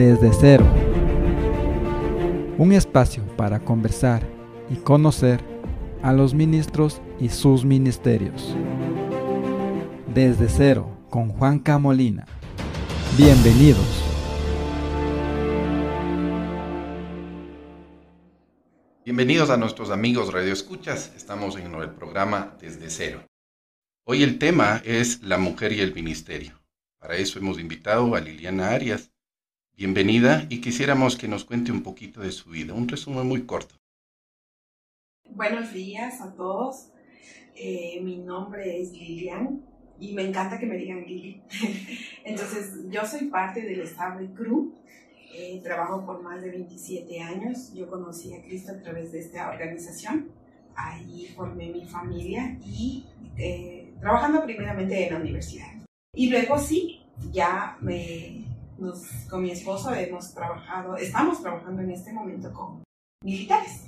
Desde Cero. Un espacio para conversar y conocer a los ministros y sus ministerios. Desde Cero con Juan Camolina. Bienvenidos. Bienvenidos a nuestros amigos Radio Escuchas. Estamos en el programa Desde Cero. Hoy el tema es la mujer y el ministerio. Para eso hemos invitado a Liliana Arias. Bienvenida y quisiéramos que nos cuente un poquito de su vida, un resumen muy corto. Buenos días a todos. Eh, mi nombre es Lilian y me encanta que me digan Lili. Entonces, yo soy parte del Estable Crew. Eh, trabajo por más de 27 años. Yo conocí a Cristo a través de esta organización. Ahí formé mi familia y eh, trabajando primeramente en la universidad. Y luego sí, ya me, nos, con mi esposo hemos trabajado, estamos trabajando en este momento con militares.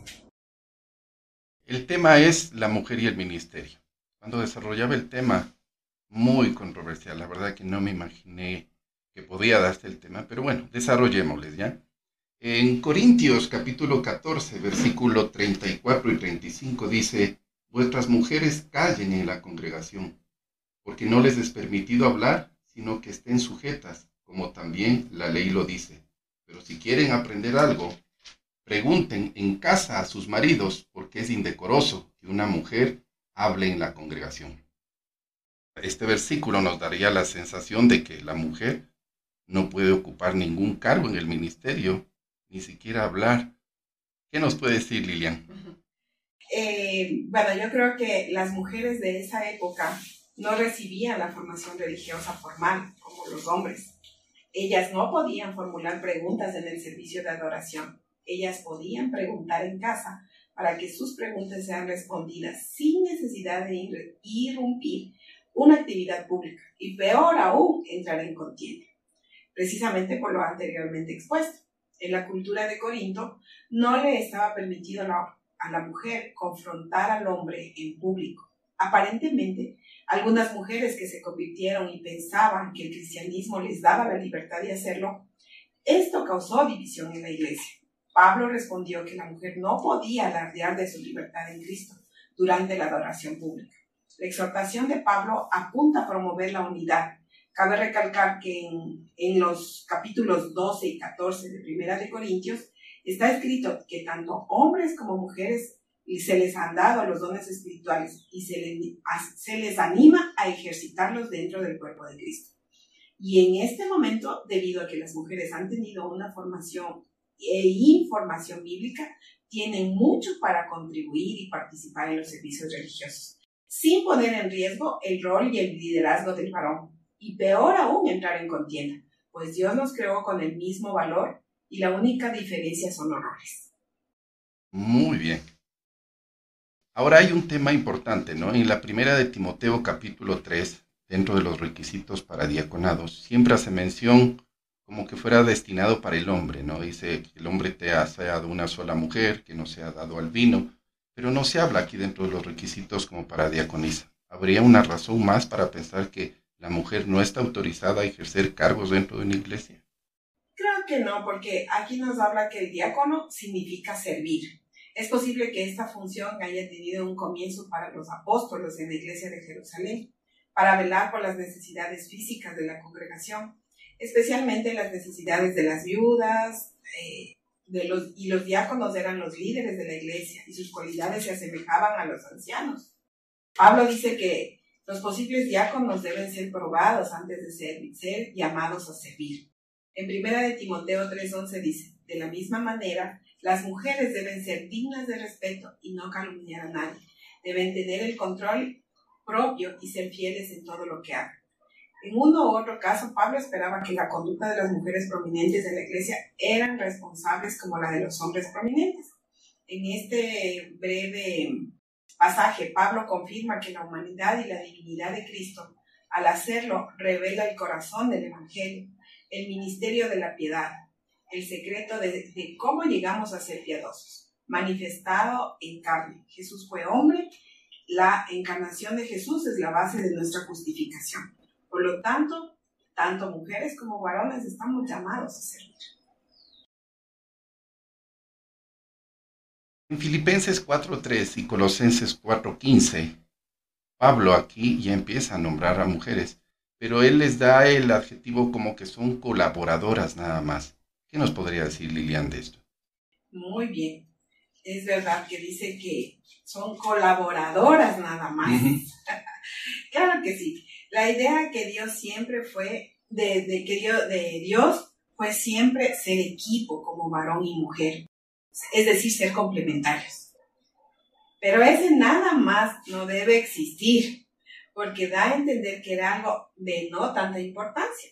El tema es la mujer y el ministerio. Cuando desarrollaba el tema, muy controversial, la verdad que no me imaginé que podía darse el tema, pero bueno, desarrollémosles ya. En Corintios capítulo 14, versículo 34 y 35 dice, vuestras mujeres callen en la congregación porque no les es permitido hablar, sino que estén sujetas, como también la ley lo dice. Pero si quieren aprender algo, pregunten en casa a sus maridos, porque es indecoroso que una mujer hable en la congregación. Este versículo nos daría la sensación de que la mujer no puede ocupar ningún cargo en el ministerio, ni siquiera hablar. ¿Qué nos puede decir Lilian? Eh, bueno, yo creo que las mujeres de esa época no recibían la formación religiosa formal como los hombres. Ellas no podían formular preguntas en el servicio de adoración. Ellas podían preguntar en casa para que sus preguntas sean respondidas sin necesidad de irrumpir una actividad pública y peor aún entrar en contienda, precisamente por lo anteriormente expuesto. En la cultura de Corinto no le estaba permitido a la mujer confrontar al hombre en público. Aparentemente, algunas mujeres que se convirtieron y pensaban que el cristianismo les daba la libertad de hacerlo, esto causó división en la iglesia. Pablo respondió que la mujer no podía alardear de su libertad en Cristo durante la adoración pública. La exhortación de Pablo apunta a promover la unidad. Cabe recalcar que en, en los capítulos 12 y 14 de Primera de Corintios está escrito que tanto hombres como mujeres y se les han dado los dones espirituales y se les, se les anima a ejercitarlos dentro del cuerpo de Cristo. Y en este momento, debido a que las mujeres han tenido una formación e información bíblica, tienen mucho para contribuir y participar en los servicios religiosos, sin poner en riesgo el rol y el liderazgo del varón, y peor aún entrar en contienda, pues Dios nos creó con el mismo valor y la única diferencia son honores. Muy bien. Ahora hay un tema importante, ¿no? En la primera de Timoteo capítulo 3, dentro de los requisitos para diaconados, siempre hace mención como que fuera destinado para el hombre, ¿no? Dice que el hombre te ha dado una sola mujer, que no se ha dado al vino, pero no se habla aquí dentro de los requisitos como para diaconisa. ¿Habría una razón más para pensar que la mujer no está autorizada a ejercer cargos dentro de una iglesia? Creo que no, porque aquí nos habla que el diácono significa servir. Es posible que esta función haya tenido un comienzo para los apóstoles en la iglesia de Jerusalén, para velar por las necesidades físicas de la congregación, especialmente las necesidades de las viudas, eh, y los diáconos eran los líderes de la iglesia y sus cualidades se asemejaban a los ancianos. Pablo dice que los posibles diáconos deben ser probados antes de ser, ser llamados a servir. En primera de Timoteo 3:11 dice, de la misma manera, las mujeres deben ser dignas de respeto y no calumniar a nadie. Deben tener el control propio y ser fieles en todo lo que hagan. En uno u otro caso, Pablo esperaba que la conducta de las mujeres prominentes de la iglesia eran responsables como la de los hombres prominentes. En este breve pasaje, Pablo confirma que la humanidad y la divinidad de Cristo, al hacerlo, revela el corazón del Evangelio, el ministerio de la piedad, el secreto de, cómo llegamos a ser piadosos, manifestado en carne. Jesús fue hombre, la encarnación de Jesús es la base de nuestra justificación. Por lo tanto, tanto mujeres como varones estamos llamados a servir. En Filipenses 4.3 y Colosenses 4.15, Pablo aquí ya empieza a nombrar a mujeres, pero él les da el adjetivo como que son colaboradoras nada más. ¿Qué nos podría decir Lilian de esto? Muy bien. Es verdad que dice que son colaboradoras nada más. claro que sí. La idea que Dios siempre fue, de, que Dios, de Dios fue siempre ser equipo como varón y mujer. Es decir, ser complementarios. Pero ese nada más no debe existir, porque da a entender que era algo de no tanta importancia,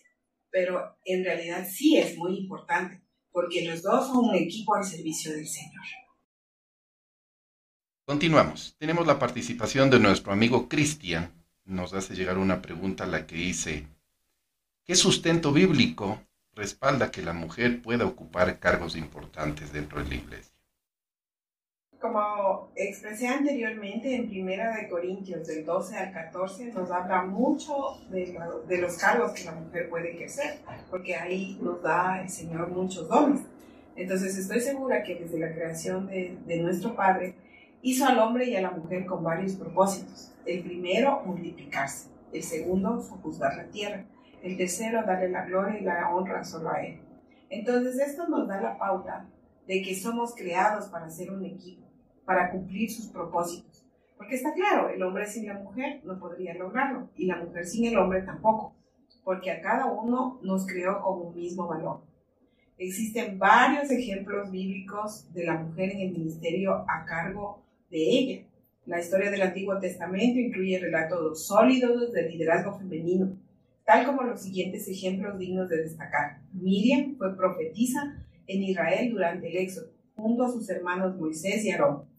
pero en realidad sí es muy importante, porque los dos son un equipo al servicio del Señor. Continuamos. Tenemos la participación de nuestro amigo Cristian. Nos hace llegar una pregunta a la que dice, ¿qué sustento bíblico respalda que la mujer pueda ocupar cargos importantes dentro de la iglesia? Como expresé anteriormente en Primera de Corintios del 12 al 14 nos habla mucho de, los cargos que la mujer puede ejercer, porque ahí nos da el Señor muchos dones. Entonces estoy segura que desde la creación de, de nuestro Padre, Hizo al hombre y a la mujer con varios propósitos. El primero, multiplicarse. El segundo, juzgar la tierra. El tercero, darle la gloria y la honra solo a Él. Entonces esto nos da la pauta de que somos creados para ser un equipo, para cumplir sus propósitos. Porque está claro, el hombre sin la mujer no podría lograrlo y la mujer sin el hombre tampoco, porque a cada uno nos creó con un mismo valor. Existen varios ejemplos bíblicos de la mujer en el ministerio a cargo de ella. La historia del Antiguo Testamento incluye relatos sólidos del liderazgo femenino, tal como los siguientes ejemplos dignos de destacar. Miriam fue profetisa en Israel durante el éxodo, junto a sus hermanos Moisés y Aarón.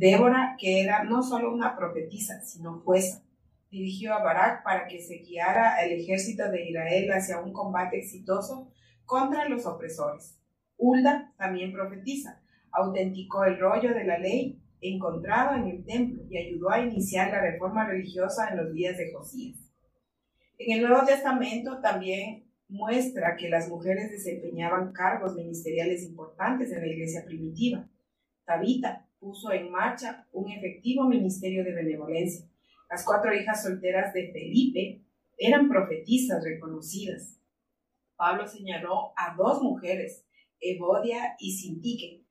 Débora, que era no solo una profetisa, sino jueza, dirigió a Barak para que se guiara al ejército de Israel hacia un combate exitoso contra los opresores. Hulda, también profetiza, autenticó el rollo de la ley encontrado en el templo y ayudó a iniciar la reforma religiosa en los días de Josías. En el Nuevo Testamento también muestra que las mujeres desempeñaban cargos ministeriales importantes en la iglesia primitiva. Tabita puso en marcha un efectivo ministerio de benevolencia. Las cuatro hijas solteras de Felipe eran profetisas reconocidas. Pablo señaló a dos mujeres, Evodia y Sintique,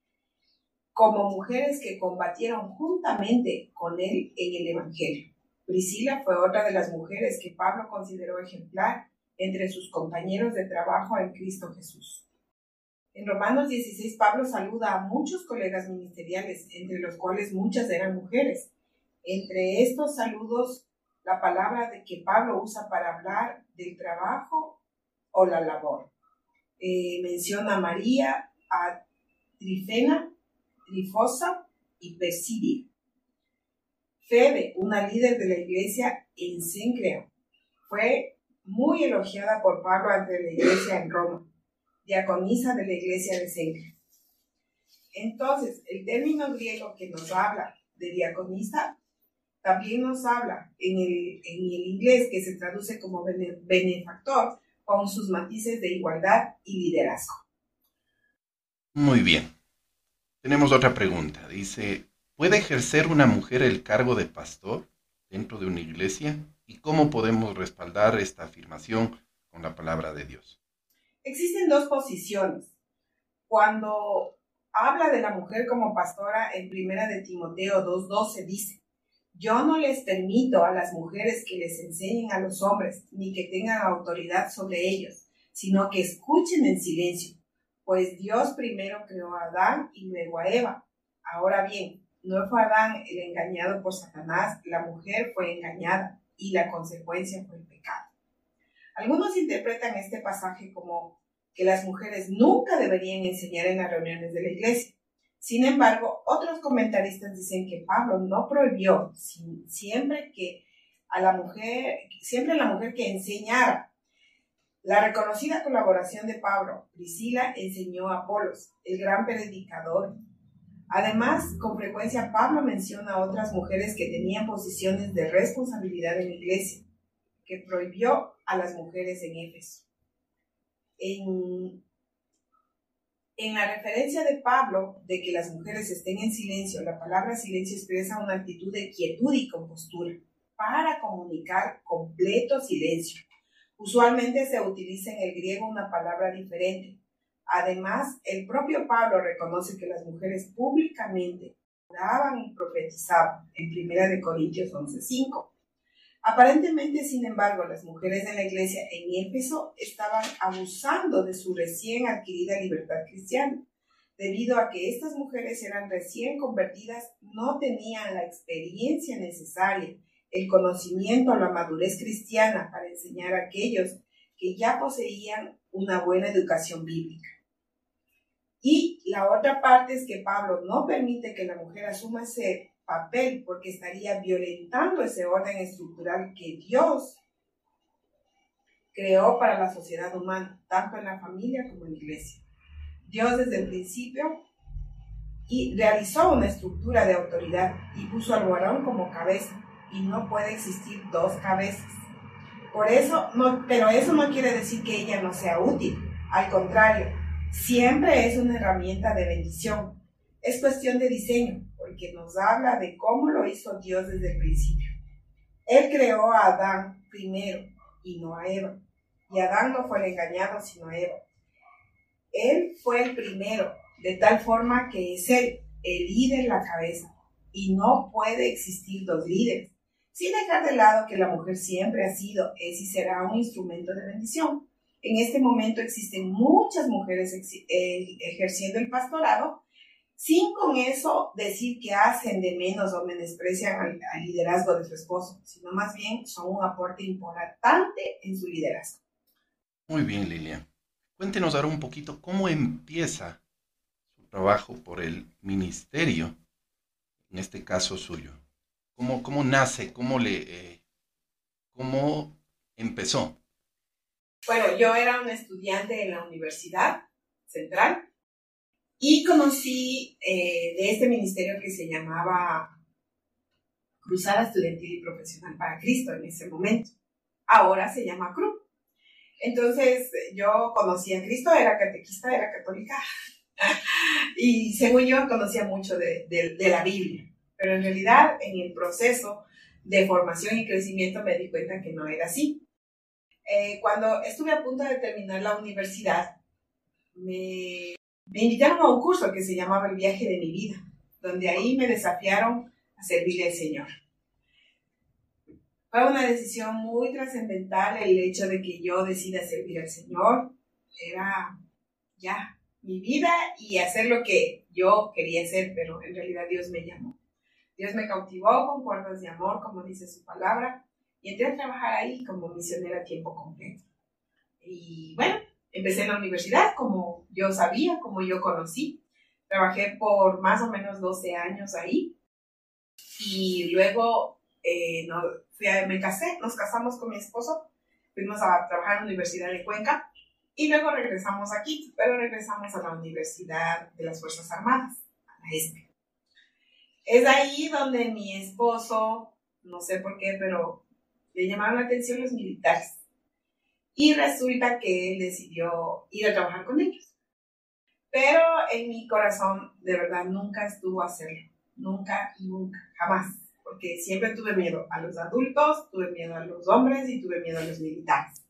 como mujeres que combatieron juntamente con él en el Evangelio. Priscila fue otra de las mujeres que Pablo consideró ejemplar entre sus compañeros de trabajo en Cristo Jesús. En Romanos 16, Pablo saluda a muchos colegas ministeriales, entre los cuales muchas eran mujeres. Entre estos saludos, la palabra de que Pablo usa para hablar del trabajo o la labor. Eh, menciona a María, a Trifena, Trifosa y Persidia. Febe, una líder de la iglesia en Cencrea, fue muy elogiada por Pablo ante la iglesia en Roma, diaconisa de la iglesia de Cencrea. Entonces, el término griego que nos habla de diaconisa también nos habla en el inglés que se traduce como benefactor con sus matices de igualdad y liderazgo. Muy bien. Tenemos otra pregunta. Dice, ¿puede ejercer una mujer el cargo de pastor dentro de una iglesia? ¿Y cómo podemos respaldar esta afirmación con la palabra de Dios? Existen dos posiciones. Cuando habla de la mujer como pastora en primera de Timoteo 2.12 dice, yo no les permito a las mujeres que les enseñen a los hombres, ni que tengan autoridad sobre ellos, sino que escuchen en silencio pues Dios primero creó a Adán y luego a Eva. Ahora bien, no fue Adán el engañado por Satanás, la mujer fue engañada y la consecuencia fue el pecado. Algunos interpretan este pasaje como que las mujeres nunca deberían enseñar en las reuniones de la iglesia. Sin embargo, otros comentaristas dicen que Pablo no prohibió siempre que a la mujer, siempre a la mujer que enseñara la reconocida colaboración de Pablo, Priscila enseñó a Apolos, el gran predicador. Además, con frecuencia Pablo menciona a otras mujeres que tenían posiciones de responsabilidad en la iglesia, que prohibió a las mujeres en Éfeso. En, En la referencia de Pablo de que las mujeres estén en silencio, la palabra silencio expresa una actitud de quietud y compostura para comunicar completo silencio. Usualmente se utiliza en el griego una palabra diferente. Además, el propio Pablo reconoce que las mujeres públicamente oraban y profetizaban en 1 Corintios 11:5. Aparentemente, sin embargo, las mujeres de la iglesia en Éfeso estaban abusando de su recién adquirida libertad cristiana. Debido a que estas mujeres eran recién convertidas, no tenían la experiencia necesaria, el conocimiento o la madurez cristiana para enseñar a aquellos que ya poseían una buena educación bíblica. Y la otra parte es que Pablo no permite que la mujer asuma ese papel porque estaría violentando ese orden estructural que Dios creó para la sociedad humana, tanto en la familia como en la iglesia. Dios desde el principio y realizó una estructura de autoridad y puso al varón como cabeza y no puede existir dos cabezas. Por eso, no, pero eso no quiere decir que ella no sea útil. Al contrario, siempre es una herramienta de bendición. Es cuestión de diseño porque nos habla de cómo lo hizo Dios desde el principio. Él creó a Adán primero y no a Eva. Y Adán no fue el engañado, sino Eva. Él fue el primero, de tal forma que es él, el líder, la cabeza. Y no puede existir dos líderes. Sin dejar de lado que la mujer siempre ha sido, es y será un instrumento de bendición. En este momento existen muchas mujeres eh, ejerciendo el pastorado sin con eso decir que hacen de menos o menosprecian al, liderazgo de su esposo, sino más bien son un aporte importante en su liderazgo. Muy bien, Lilia. Cuéntenos ahora un poquito cómo empieza su trabajo por el ministerio, en este caso suyo. ¿Cómo, cómo nace? ¿Cómo le... Eh, cómo empezó? Bueno, yo era una estudiante en la Universidad Central y conocí eh, de este ministerio que se llamaba Cruzada Estudiantil y Profesional para Cristo en ese momento. Ahora se llama CRU. Entonces yo conocí a Cristo, era catequista, era católica. y según yo conocía mucho de, la Biblia. Pero en realidad en el proceso de formación y crecimiento me di cuenta que no era así. Eh, cuando estuve a punto de terminar la universidad, me me invitaron a un curso que se llamaba El viaje de mi vida, donde ahí me desafiaron a servirle al Señor. Fue una decisión muy trascendental el hecho de que yo decida servir al Señor. Era ya mi vida y hacer lo que yo quería hacer, pero en realidad Dios me llamó. Dios me cautivó con cuerdas de amor, como dice su palabra, y entré a trabajar ahí como misionera a tiempo completo. Y bueno, Empecé en la universidad como yo sabía, como yo conocí. Trabajé por más o menos 12 años ahí. Y luego eh, no, fui a, me casé, nos casamos con mi esposo, fuimos a trabajar en la Universidad de Cuenca y luego regresamos aquí, pero regresamos a la Universidad de las Fuerzas Armadas, a la ESPE. Es ahí donde mi esposo, no sé por qué, pero le llamaron la atención los militares. Y resulta que él decidió ir a trabajar con ellos. Pero en mi corazón, de verdad, nunca estuvo a hacerlo. Nunca, nunca, jamás. Porque siempre tuve miedo a los adultos, tuve miedo a los hombres y tuve miedo a los militares.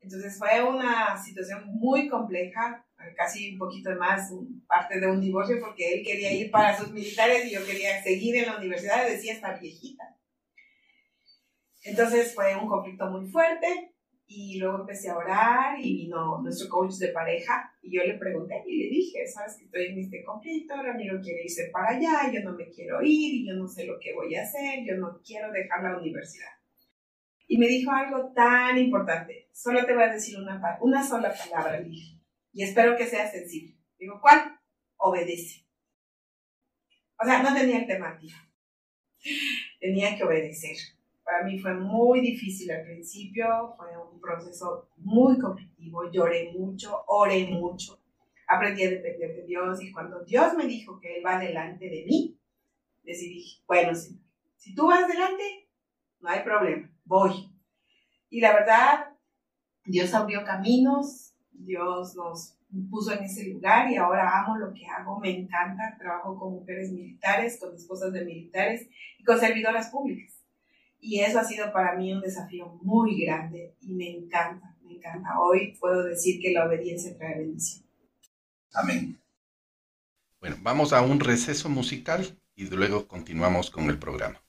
Entonces fue una situación muy compleja, casi un poquito más parte de un divorcio, porque él quería ir para sus militares y yo quería seguir en la universidad, decía estar viejita. Entonces fue un conflicto muy fuerte y luego empecé a orar y vino nuestro coach de pareja y yo le pregunté y le dije, sabes que estoy en este conflicto, amigo quiere irse para allá, yo no me quiero ir y yo no sé lo que voy a hacer, yo no quiero dejar la universidad. Y me dijo algo tan importante, solo te voy a decir una, una sola palabra, le y espero que sea sencillo. Digo, ¿cuál? Obedece. O sea, no tenía alternativa. Tenía que obedecer. Para mí fue muy difícil al principio, fue un proceso muy conflictivo, lloré mucho, oré mucho, aprendí a depender de Dios y cuando Dios me dijo que Él va delante de mí, decidí, bueno, si tú vas delante, no hay problema, voy. Y la verdad, Dios abrió caminos, Dios nos puso en ese lugar y ahora amo lo que hago, me encanta, trabajo con mujeres militares, con esposas de militares y con servidoras públicas. Y eso ha sido para mí un desafío muy grande y me encanta, me encanta. Hoy puedo decir que la obediencia trae bendición. Amén. Bueno, vamos a un receso musical y luego continuamos con el programa.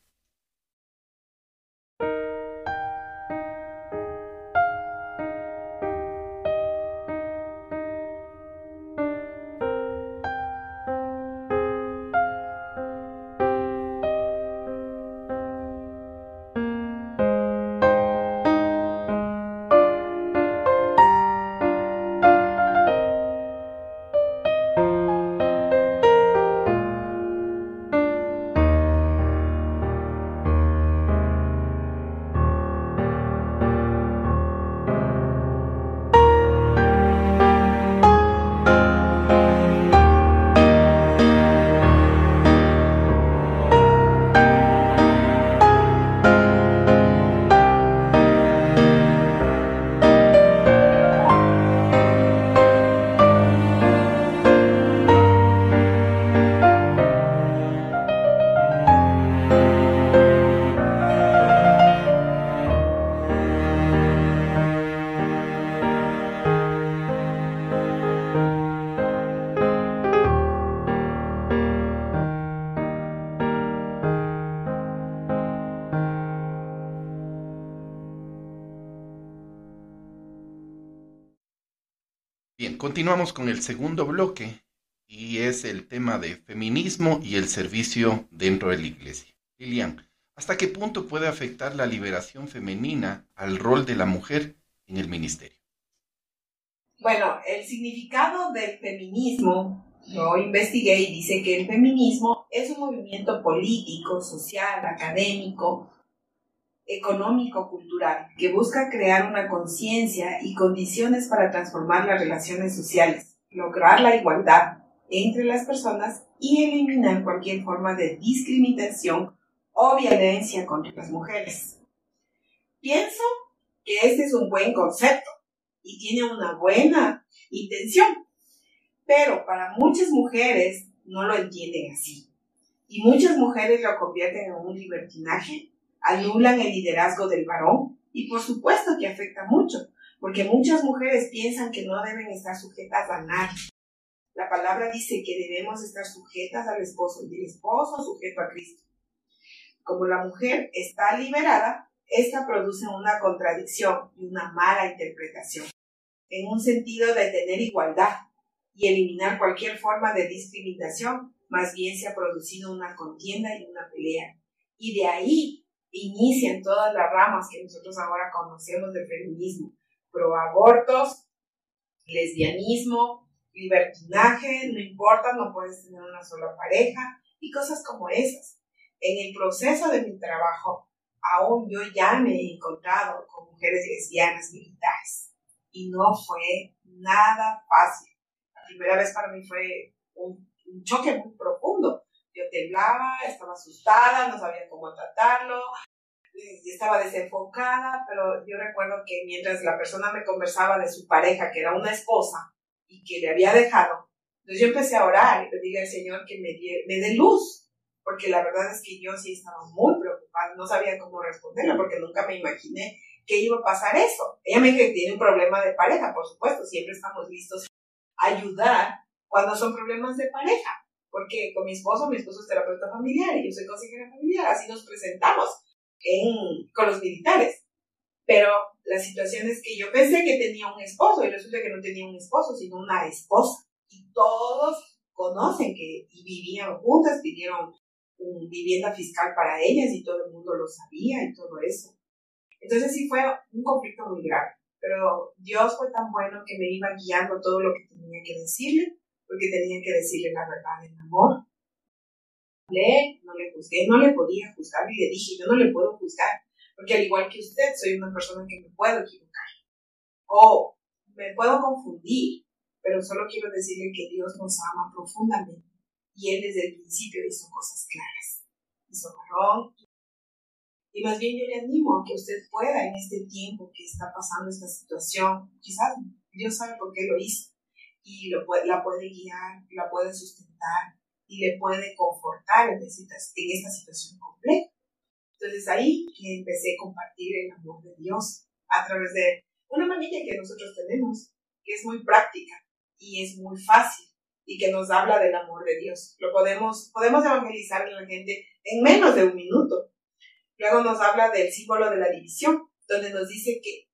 Continuamos con el segundo bloque y es el tema de feminismo y el servicio dentro de la iglesia. Lilian, ¿hasta qué punto puede afectar la liberación femenina al rol de la mujer en el ministerio? Bueno, el significado del feminismo lo investigué y dice que el feminismo es un movimiento político, social, académico, económico-cultural que busca crear una conciencia y condiciones para transformar las relaciones sociales, lograr la igualdad entre las personas y eliminar cualquier forma de discriminación o violencia contra las mujeres. Pienso que este es un buen concepto y tiene una buena intención, pero para muchas mujeres no lo entienden así. Y muchas mujeres lo convierten en un libertinaje anulan el liderazgo del varón y por supuesto que afecta mucho, porque muchas mujeres piensan que no deben estar sujetas a nadie. La palabra dice que debemos estar sujetas al esposo y el esposo sujeto a Cristo. Como la mujer está liberada, esta produce una contradicción y una mala interpretación, en un sentido de tener igualdad y eliminar cualquier forma de discriminación, más bien se ha producido una contienda y una pelea. Y de ahí inician todas las ramas que nosotros ahora conocemos del feminismo, proabortos, lesbianismo, libertinaje, no importa, no puedes tener una sola pareja y cosas como esas. En el proceso de mi trabajo, aún yo ya me he encontrado con mujeres lesbianas militares y no fue nada fácil. La primera vez para mí fue un choque muy profundo yo temblaba, estaba asustada, no sabía cómo tratarlo, estaba desenfocada, pero yo recuerdo que mientras la persona me conversaba de su pareja, que era una esposa, y que le había dejado, entonces yo empecé a orar y pedirle al Señor que me, me dé luz, porque la verdad es que yo sí estaba muy preocupada, no sabía cómo responderle, porque nunca me imaginé que iba a pasar eso. Ella me dijo que tiene un problema de pareja, por supuesto, siempre estamos listos a ayudar cuando son problemas de pareja porque con mi esposo, mi esposo es terapeuta familiar y yo soy consejera familiar, así nos presentamos en, con los militares. Pero la situación es que yo pensé que tenía un esposo y resulta que no tenía un esposo, sino una esposa. Y todos conocen que vivían juntas, pidieron una vivienda fiscal para ellas y todo el mundo lo sabía y todo eso. Entonces sí fue un conflicto muy grave, pero Dios fue tan bueno que me iba guiando todo lo que tenía que decirle porque tenía que decirle la verdad en amor. Le, no le juzgué, no le podía juzgar y le dije, yo no le puedo juzgar, porque al igual que usted, soy una persona que me puedo equivocar. O me puedo confundir, pero solo quiero decirle que Dios nos ama profundamente y Él desde el principio hizo cosas claras. Hizo varón. Y más bien yo le animo a que usted pueda en este tiempo que está pasando esta situación, quizás Dios sabe por qué lo hizo, y la puede guiar, la puede sustentar y le puede confortar en, en esta situación compleja. Entonces ahí que empecé a compartir el amor de Dios a través de una manilla que nosotros tenemos, que es muy práctica y es muy fácil y que nos habla del amor de Dios. Lo podemos, podemos evangelizar a la gente en menos de un minuto. Luego nos habla del símbolo de la división, donde nos dice que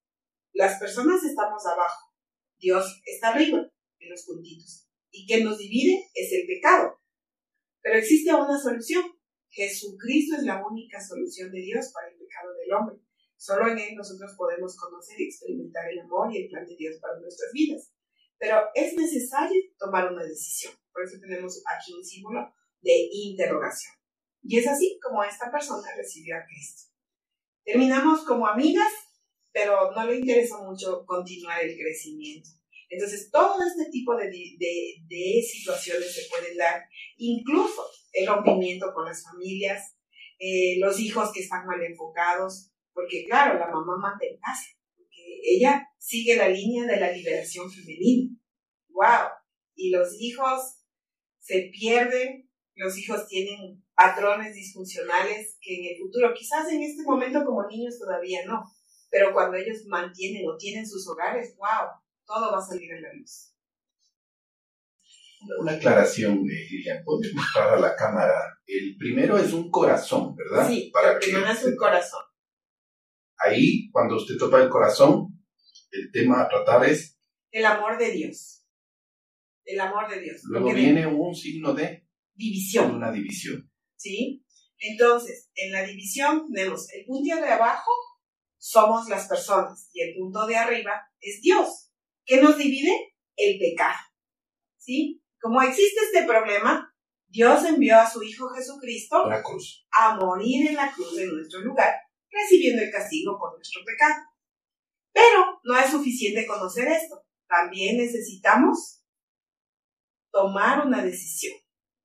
las personas estamos abajo, Dios está arriba, los puntitos, y que nos divide es el pecado. Pero existe una solución. Jesucristo es la única solución de Dios para el pecado del hombre. Solo en Él nosotros podemos conocer y experimentar el amor y el plan de Dios para nuestras vidas. Pero es necesario tomar una decisión. Por eso tenemos aquí un símbolo de interrogación. Y es así como esta persona recibió a Cristo. Terminamos como amigas, pero no le interesa mucho continuar el crecimiento. Entonces, todo este tipo de, de, situaciones se pueden dar, incluso el rompimiento con las familias, eh, los hijos que están mal enfocados, porque claro, la mamá manda en casa, porque ella sigue la línea de la liberación femenina. ¡Wow! Y los hijos se pierden, los hijos tienen patrones disfuncionales que en el futuro, quizás en este momento como niños todavía no, pero cuando ellos mantienen o tienen sus hogares, wow, todo va a salir a la luz. Una aclaración, Lilian, ¿puedes mostrar a la cámara? El primero es un corazón, ¿verdad? Sí, el primero es un corazón. Ahí, cuando usted topa el corazón, el tema a tratar es... El amor de Dios. El amor de Dios. Luego viene un signo de... División. Una división. ¿Sí? Entonces, en la división tenemos el punto de abajo, somos las personas, y el punto de arriba es Dios. ¿Qué nos divide? El pecado. ¿Sí? Como existe este problema, Dios envió a su Hijo Jesucristo a morir en la cruz en nuestro lugar, recibiendo el castigo por nuestro pecado. Pero no es suficiente conocer esto. También necesitamos tomar una decisión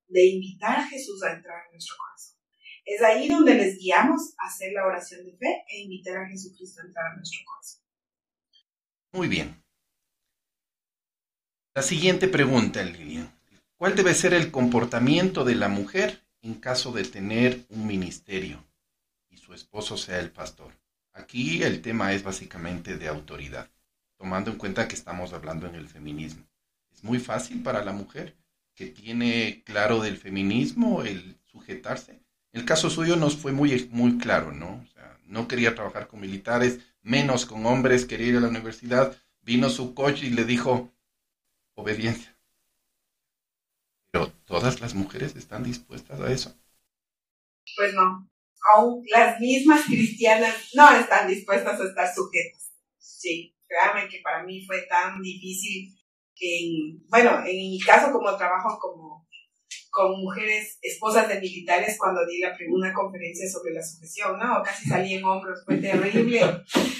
de invitar a Jesús a entrar en nuestro corazón. Es ahí donde les guiamos a hacer la oración de fe e invitar a Jesucristo a entrar en nuestro corazón. Muy bien. La siguiente pregunta, Lilian. ¿Cuál debe ser el comportamiento de la mujer en caso de tener un ministerio y su esposo sea el pastor? Aquí el tema es básicamente de autoridad, tomando en cuenta que estamos hablando en el feminismo. Es muy fácil para la mujer que tiene claro del feminismo el sujetarse. El caso suyo nos fue muy, muy claro, ¿no? No quería trabajar con militares, menos con hombres, quería ir a la universidad. Vino su coche y le dijo, obediencia. Pero todas las mujeres están dispuestas a eso. Pues no. Aún las mismas cristianas no están dispuestas a estar sujetas. Sí, créanme que para mí fue tan difícil que, bueno, en mi caso como trabajo como con mujeres esposas de militares cuando di la primera conferencia sobre la sujeción, ¿no? Casi salí en hombros, fue terrible.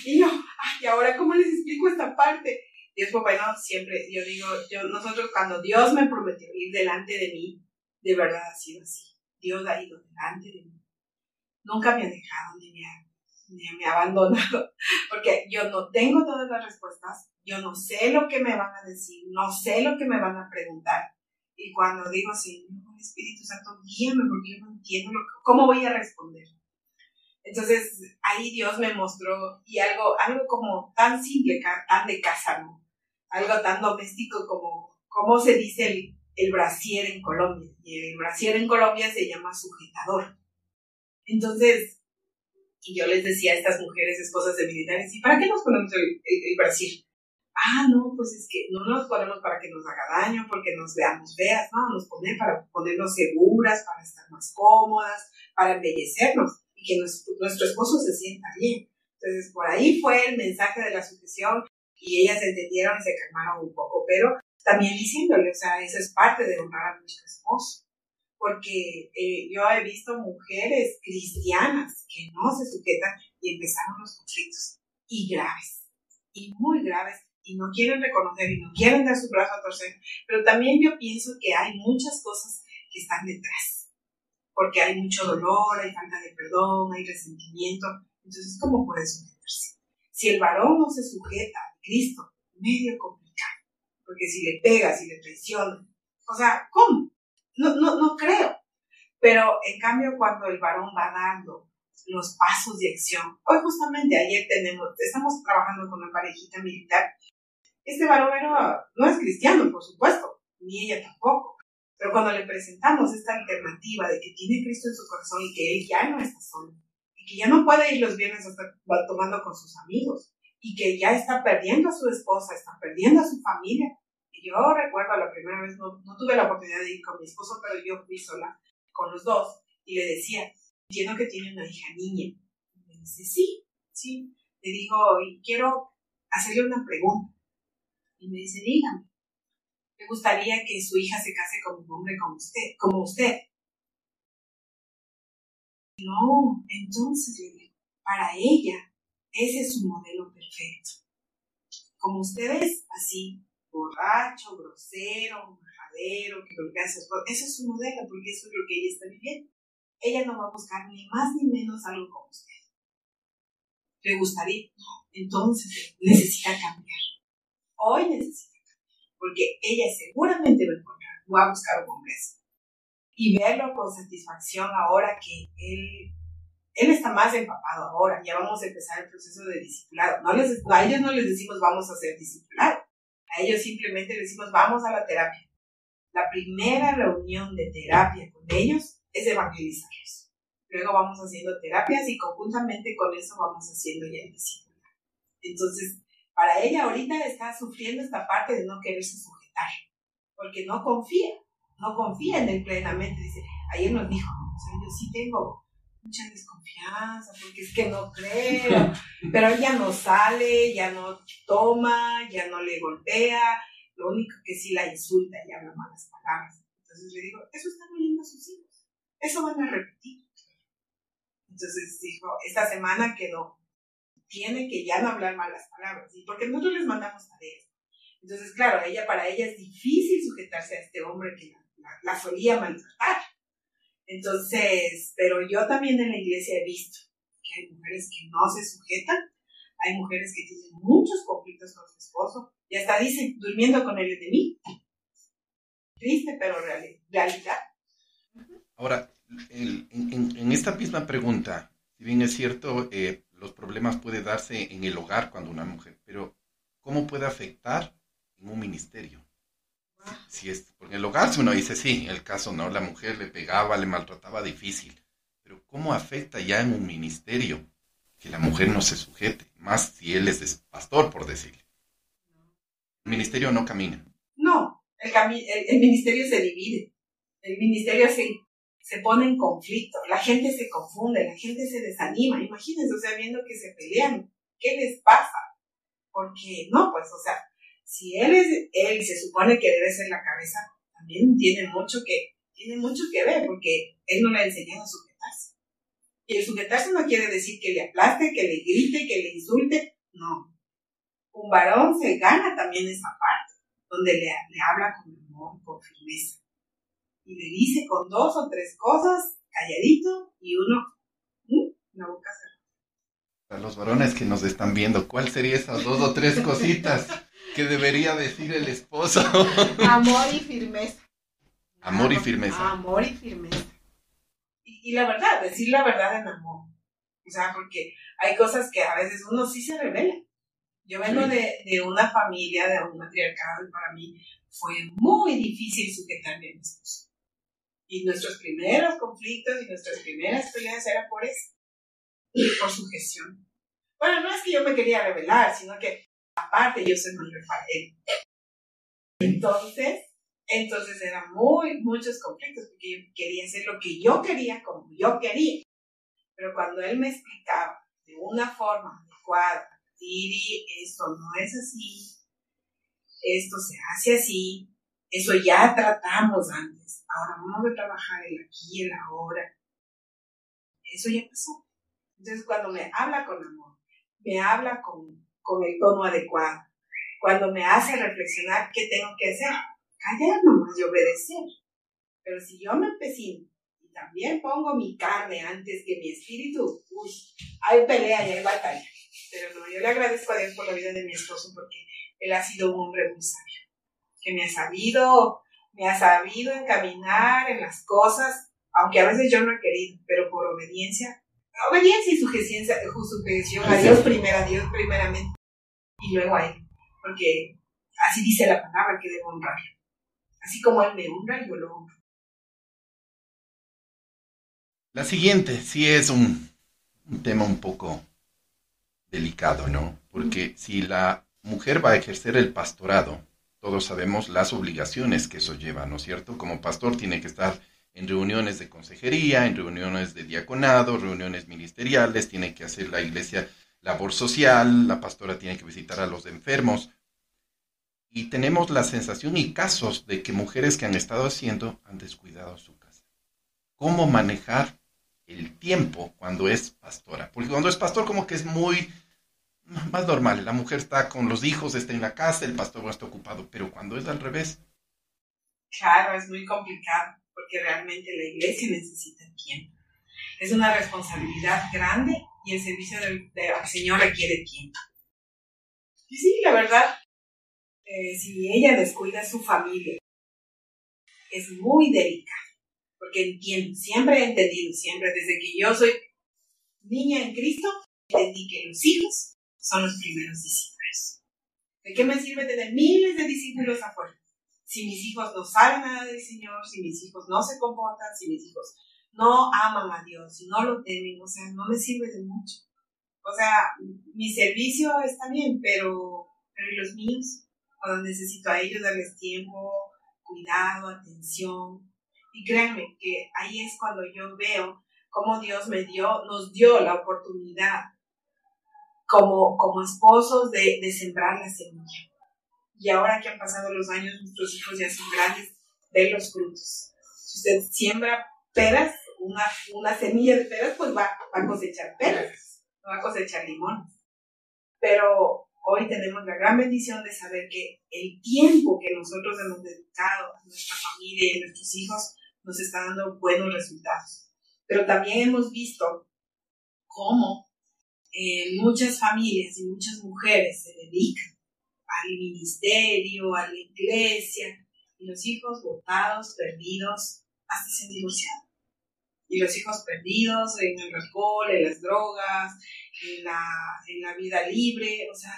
Y yo, ay, ahora cómo les explico esta parte? Dios fue bueno siempre. Yo digo, yo, nosotros cuando Dios me prometió ir delante de mí, de verdad ha sido así. Dios ha ido delante de mí. Nunca me ha dejado ni me ha, abandonado, porque yo no tengo todas las respuestas, yo no sé lo que me van a decir, no sé lo que me van a preguntar. Y cuando digo, Señor, Espíritu Santo, guíame porque yo no entiendo lo cómo voy a responder. Entonces ahí Dios me mostró y algo, algo como tan simple, tan de casa, ¿no? Algo tan doméstico como, ¿cómo se dice el, el brasier en Colombia? Y el brasier en Colombia se llama sujetador. Entonces, y yo les decía a estas mujeres esposas de militares, ¿y para qué nos ponemos el, el, brasier? Ah, no, pues es que no nos ponemos para que nos haga daño, porque nos veamos feas, no, nos pone para ponernos seguras, para estar más cómodas, para embellecernos y que nuestro, nuestro esposo se sienta bien. Entonces, por ahí fue el mensaje de la sujeción y ellas entendieron y se calmaron un poco, pero también diciéndole, o sea, eso es parte de honrar a nuestro esposo, porque eh, yo he visto mujeres cristianas que no se sujetan y empezaron los conflictos, y graves, y muy graves, y no quieren reconocer y no quieren dar su brazo a torcer, pero también yo pienso que hay muchas cosas que están detrás, porque hay mucho dolor, hay falta de perdón, hay resentimiento, entonces, ¿cómo puede sujetarse? Si el varón no se sujeta Cristo, medio complicado, porque si le pega, si le traiciona, o sea, ¿cómo? No, no, no creo. Pero en cambio, cuando el varón va dando los pasos de acción, hoy justamente ayer tenemos, estamos trabajando con una parejita militar. Este varón no es cristiano, por supuesto, ni ella tampoco. Pero cuando le presentamos esta alternativa de que tiene Cristo en su corazón y que él ya no está solo, y que ya no puede ir los viernes a estar tomando con sus amigos, y que ya está perdiendo a su esposa, está perdiendo a su familia. Y yo recuerdo la primera vez, no, tuve la oportunidad de ir con mi esposo, pero yo fui sola con los dos y le decía, entiendo que tiene una hija niña. Y me dice, sí, sí. Le digo, y quiero hacerle una pregunta. Y me dice, dígame. Me gustaría que su hija se case con un hombre como usted, como usted. No, entonces para ella ese es su modelo perfecto. Como ustedes, así, borracho, grosero, majadero, que a su esposo, ese es su modelo, porque eso es lo que ella está viviendo. Ella no va a buscar ni más ni menos algo como usted. ¿Le gustaría? Entonces necesita cambiar. Hoy necesita cambiar. Porque ella seguramente va a encontrar, va a buscar un hombre Y verlo con satisfacción ahora que él él está más empapado ahora, ya vamos a empezar el proceso de discipulado. No les, a ellos no les decimos vamos a ser discipulados, a ellos simplemente les decimos vamos a la terapia. La primera reunión de terapia con ellos es evangelizarlos. Luego vamos haciendo terapias y conjuntamente con eso vamos haciendo ya el discipulado. Entonces, para ella ahorita está sufriendo esta parte de no quererse sujetar, porque no confía, no confía en él plenamente. Dice, ayer nos dijo, o sea, yo sí tengo mucha desconfianza, porque es que no creo, pero ya no sale, ya no toma, ya no le golpea, lo único que sí la insulta y habla malas palabras. Entonces le digo, eso están oyendo a sus hijos, eso van a repetir. Entonces dijo, esta semana que no, tiene que ya no hablar malas palabras, porque nosotros les mandamos tareas. Entonces, claro, ella, para ella es difícil sujetarse a este hombre que la solía maltratar. Entonces, pero yo también en la iglesia he visto que hay mujeres que no se sujetan, hay mujeres que tienen muchos conflictos con su esposo y hasta dicen, durmiendo con el enemigo. Triste, pero realidad. Ahora, en, esta misma pregunta, si bien es cierto, eh, los problemas pueden darse en el hogar cuando una mujer, pero ¿cómo puede afectar en un ministerio? Si es, porque en el hogar, si uno dice, sí, el caso no, la mujer le pegaba, le maltrataba difícil. Pero ¿cómo afecta ya en un ministerio que la mujer no se sujete? Más si él es pastor, por decirle. El ministerio no camina. No, el, el, ministerio se divide. El ministerio se, se pone en conflicto. La gente se confunde, la gente se desanima. Imagínense, o sea, viendo que se pelean. ¿Qué les pasa? Porque, no, pues, o sea, si él es, él se supone que debe ser la cabeza, también tiene mucho que, tiene mucho que ver, porque él no le ha enseñado a sujetarse. Y el sujetarse no quiere decir que le aplaste, que le grite, que le insulte, no. Un varón se gana también esa parte, donde le, le habla con amor, con firmeza. Y le dice con dos o tres cosas, calladito, y uno, la boca cerrada. Para los varones que nos están viendo, ¿cuál sería esas dos o tres cositas? que debería decir el esposo. Amor y firmeza. Amor y firmeza. Amor y firmeza. Y, la verdad, decir la verdad en amor. O sea, porque hay cosas que a veces uno sí se revela. Yo vengo de, de, una familia, de un matriarcado, y para mí fue muy difícil sujetarme a mi esposo. Y nuestros primeros conflictos y nuestras primeras peleas eran por eso, por sujeción. Bueno, no es que yo me quería revelar, sino que aparte yo soy muy para Entonces, entonces eran muy, muchos conflictos porque yo quería hacer lo que yo quería como yo quería. Pero cuando él me explicaba de una forma adecuada, Tiri, esto no es así, esto se hace así, eso ya tratamos antes, ahora vamos a trabajar el aquí el ahora. Eso ya pasó. Entonces cuando me habla con amor, me habla con con el tono adecuado. Cuando me hace reflexionar qué tengo que hacer, callar nomás y obedecer. Pero si yo me empecino y también pongo mi carne antes que mi espíritu, uy, hay pelea y hay batalla. Pero no, yo le agradezco a Dios por la vida de mi esposo porque él ha sido un hombre muy sabio. que me ha sabido, me ha sabido encaminar en las cosas, aunque a veces yo no he querido, pero por obediencia, obediencia y sujeción, sujeción a Dios primero, a Dios primeramente, y luego a Él, porque así dice la palabra que debo honrar. Así como Él me honra, yo lo honro. La siguiente sí es un, un tema un poco delicado, ¿no? Porque si la mujer va a ejercer el pastorado, todos sabemos las obligaciones que eso lleva, ¿no es cierto? Como pastor tiene que estar en reuniones de consejería, en reuniones de diaconado, reuniones ministeriales, tiene que hacer la iglesia labor social, la pastora tiene que visitar a los enfermos. Y tenemos la sensación y casos de que mujeres que han estado haciendo han descuidado su casa. ¿Cómo manejar el tiempo cuando es pastora? Porque cuando es pastor como que es muy más normal. La mujer está con los hijos, está en la casa, el pastor no está ocupado, pero cuando es al revés. Claro, es muy complicado porque realmente la iglesia necesita tiempo. Es una responsabilidad grande y el servicio del, Señor requiere tiempo. Y sí, la verdad, eh, si ella descuida a su familia, es muy delicado, porque entiendo, siempre he entendido, siempre desde que yo soy niña en Cristo, entendí que los hijos son los primeros discípulos. ¿De qué me sirve tener miles de discípulos afuera? Si mis hijos no saben nada del Señor, si mis hijos no se comportan, si mis hijos no aman a Dios, si no lo temen, o sea, no me sirve de mucho. O sea, mi servicio está bien, pero, pero ¿y los míos? Cuando necesito a ellos darles tiempo, cuidado, atención. Y créanme que ahí es cuando yo veo cómo Dios me dio, nos dio la oportunidad como, como esposos de, de sembrar la semilla. Y ahora que han pasado los años, nuestros hijos ya son grandes, ven los frutos. Si usted siembra peras, una, una semilla de peras, pues va, va a cosechar peras, no va a cosechar limones. Pero hoy tenemos la gran bendición de saber que el tiempo que nosotros hemos dedicado a nuestra familia y a nuestros hijos nos está dando buenos resultados. Pero también hemos visto cómo eh, muchas familias y muchas mujeres se dedican al ministerio, a la iglesia, y los hijos botados, perdidos, hasta se han divorciado. Y los hijos perdidos en el alcohol, en las drogas, en la, en la vida libre, o sea,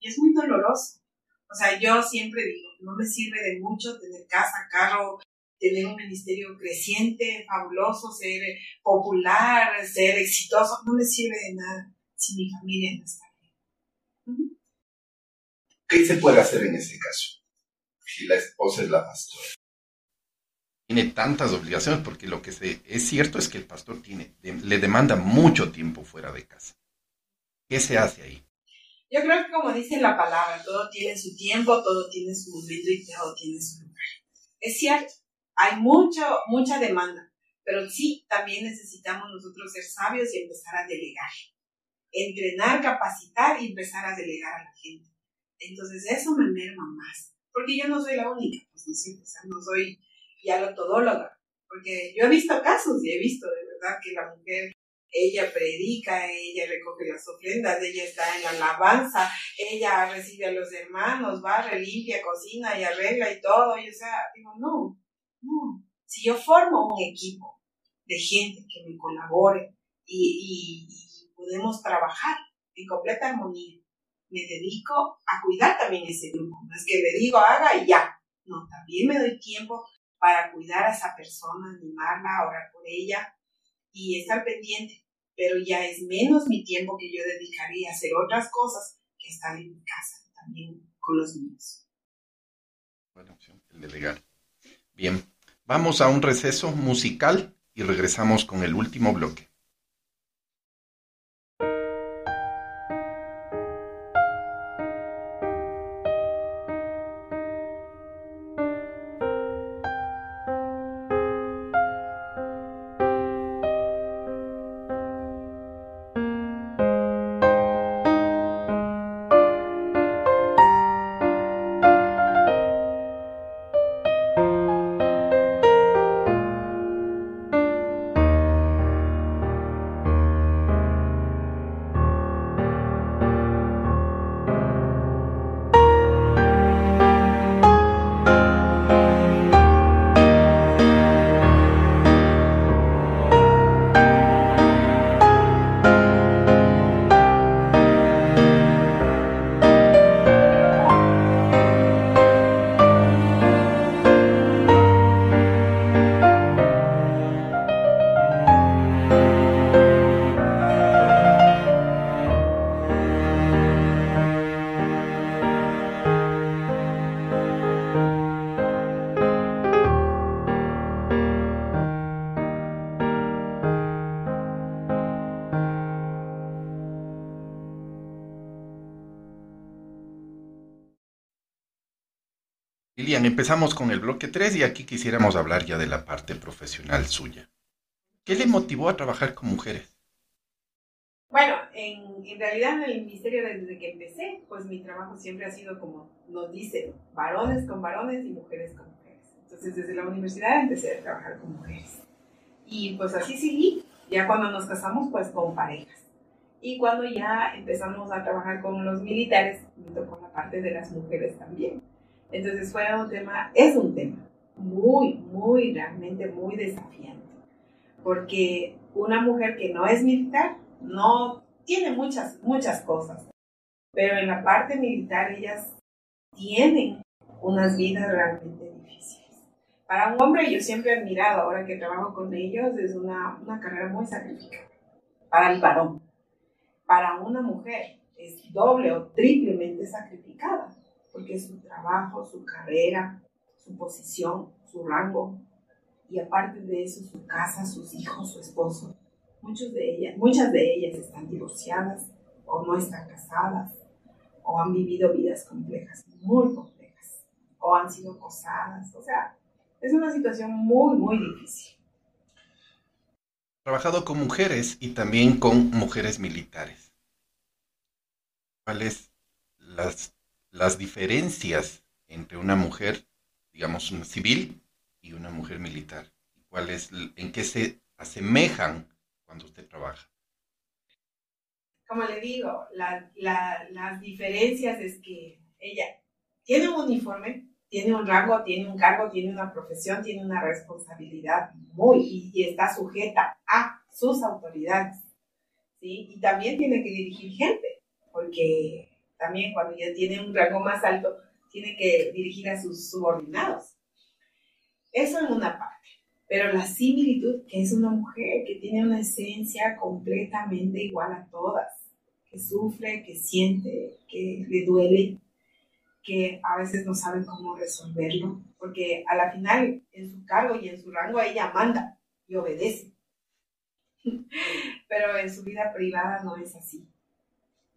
y es muy doloroso. O sea, yo siempre digo, no me sirve de mucho tener casa, carro, tener un ministerio creciente, fabuloso, ser popular, ser exitoso, no me sirve de nada si mi familia no está bien. ¿Qué se puede hacer en ese caso? Si la esposa es la pastora. Tiene tantas obligaciones porque lo que es cierto es que el pastor tiene, le demanda mucho tiempo fuera de casa. ¿Qué se hace ahí? Yo creo que como dice la palabra, todo tiene su tiempo, todo tiene su momento y todo tiene su lugar. Es cierto, hay mucho, mucha demanda, pero sí, también necesitamos nosotros ser sabios y empezar a delegar entrenar, capacitar y empezar a delegar a la gente. Entonces eso me merma más, porque yo no soy la única, pues no, sé, no soy ya la todóloga, porque yo he visto casos y he visto de verdad que la mujer, ella predica, ella recoge las ofrendas, ella está en la alabanza, ella recibe a los hermanos, va, limpia, cocina y arregla y todo, y o sea, digo, no, no, si yo formo un equipo de gente que me colabore y, y podemos trabajar en completa armonía. Me dedico a cuidar también ese grupo. No es que le digo haga y ya. No, también me doy tiempo para cuidar a esa persona, animarla, orar por ella y estar pendiente. Pero ya es menos mi tiempo que yo dedicaría a hacer otras cosas que estar en mi casa, también con los niños. Buena opción, el delegar. Bien, vamos a un receso musical y regresamos con el último bloque. Empezamos con el bloque 3 y aquí quisiéramos hablar ya de la parte profesional suya. ¿Qué le motivó a trabajar con mujeres? Bueno, en, en, realidad en el ministerio desde que empecé, pues mi trabajo siempre ha sido como nos dice, varones con varones y mujeres con mujeres. Entonces desde la universidad empecé a trabajar con mujeres. Y pues así seguí, ya cuando nos casamos pues con parejas. Y cuando ya empezamos a trabajar con los militares, me tocó la parte de las mujeres también. Entonces fue un tema, es un tema muy, muy, realmente muy desafiante. Porque una mujer que no es militar no tiene muchas, muchas cosas. Pero en la parte militar ellas tienen unas vidas realmente difíciles. Para un hombre yo siempre he admirado, ahora que trabajo con ellos, es una, una carrera muy sacrificada. Para el varón. Para una mujer es doble o triplemente sacrificada porque su trabajo, su carrera, su posición, su rango, y aparte de eso, su casa, sus hijos, su esposo. Muchos de ellas, muchas de ellas están divorciadas o no están casadas o han vivido vidas complejas, muy complejas, o han sido acosadas. O sea, es una situación muy, muy difícil. Trabajado con mujeres y también con mujeres militares. ¿Cuáles las las diferencias entre una mujer, digamos, una civil y una mujer militar. ¿Cuál ¿En qué se asemejan cuando usted trabaja? Como le digo, las diferencias es que ella tiene un uniforme, tiene un rango, tiene un cargo, tiene una profesión, tiene una responsabilidad muy y, y está sujeta a sus autoridades. ¿sí? Y también tiene que dirigir gente, porque también cuando ya tiene un rango más alto, tiene que dirigir a sus subordinados. Eso en una parte. Pero la similitud, que es una mujer que tiene una esencia completamente igual a todas, que sufre, que siente, que le duele, que a veces no sabe cómo resolverlo, porque a la final en su cargo y en su rango ella manda y obedece. Pero en su vida privada no es así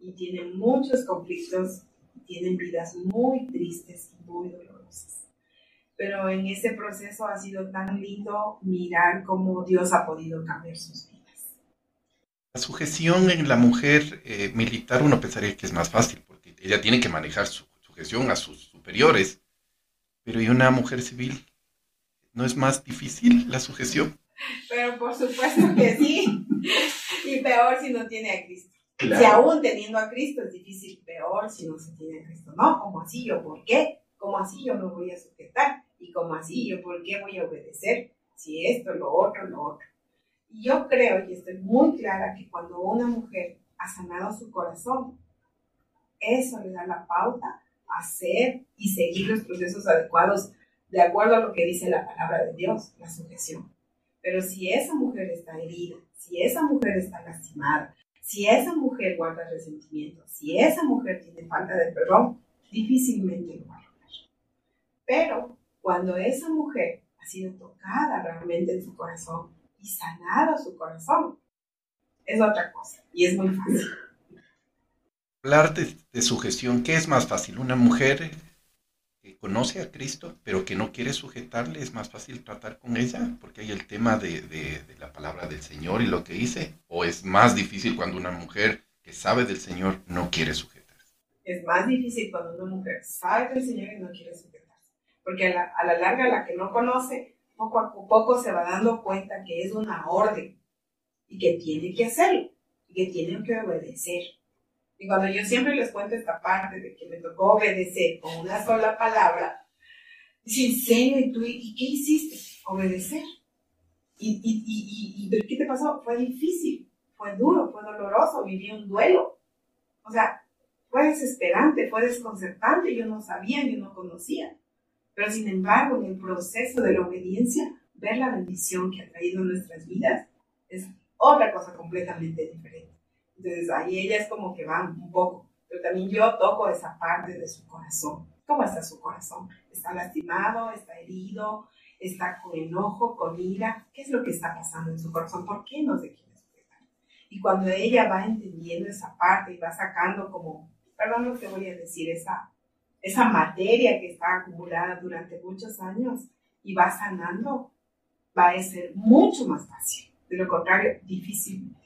y tienen muchos conflictos, tienen vidas muy tristes y muy dolorosas. Pero en ese proceso ha sido tan lindo mirar cómo Dios ha podido cambiar sus vidas. La sujeción en la mujer eh, militar uno pensaría que es más fácil, porque ella tiene que manejar su sujeción a sus superiores, pero ¿y una mujer civil? ¿No es más difícil la sujeción? Pero por supuesto que sí, y peor si no tiene a Cristo. Si aún teniendo a Cristo es difícil, peor si no se tiene a Cristo. No, como así yo, ¿por qué? ¿Cómo así yo me voy a sujetar? ¿Y como así yo, por qué voy a obedecer? Si esto, lo otro, lo otro. Y yo creo, y estoy muy clara, que cuando una mujer ha sanado su corazón, eso le da la pauta a hacer y seguir los procesos adecuados de acuerdo a lo que dice la palabra de Dios, la sujeción. Pero si esa mujer está herida, si esa mujer está lastimada, si esa mujer guarda resentimiento, si esa mujer tiene falta de perdón, difícilmente lo va a lograr. Pero cuando esa mujer ha sido tocada realmente en su corazón y sanado su corazón, es otra cosa y es muy fácil. Hablar de, de sugestión, ¿qué es más fácil? ¿Una mujer que conoce a Cristo, pero que no quiere sujetarle, es más fácil tratar con ella, porque hay el tema de, de, la palabra del Señor y lo que dice, o es más difícil cuando una mujer que sabe del Señor no quiere sujetarse. Es más difícil cuando una mujer sabe del Señor y no quiere sujetarse, porque a la, a la larga la que no conoce, poco a poco se va dando cuenta que es una orden y que tiene que hacerlo y que tiene que obedecer y cuando yo siempre les cuento esta parte de que me tocó obedecer con una sola palabra, dicen. ¿Y tú y qué hiciste? Obedecer. ¿Y, y, y, y, qué te pasó? Fue difícil, fue duro, fue doloroso, viví un duelo. O sea, fue desesperante, fue desconcertante, yo no sabía, yo no conocía. Pero sin embargo, en el proceso de la obediencia, ver la bendición que ha traído en nuestras vidas es otra cosa completamente diferente. Entonces ahí ella es como que van un poco, pero también yo toco esa parte de su corazón. ¿Cómo está su corazón? ¿Está lastimado? ¿Está herido? ¿Está con enojo, con ira? ¿Qué es lo que está pasando en su corazón? ¿Por qué no se quiere sujetar? Y cuando ella va entendiendo esa parte y va sacando como, perdón lo que voy a decir, esa, esa materia que está acumulada durante muchos años y va sanando, va a ser mucho más fácil. De lo contrario, difícilmente.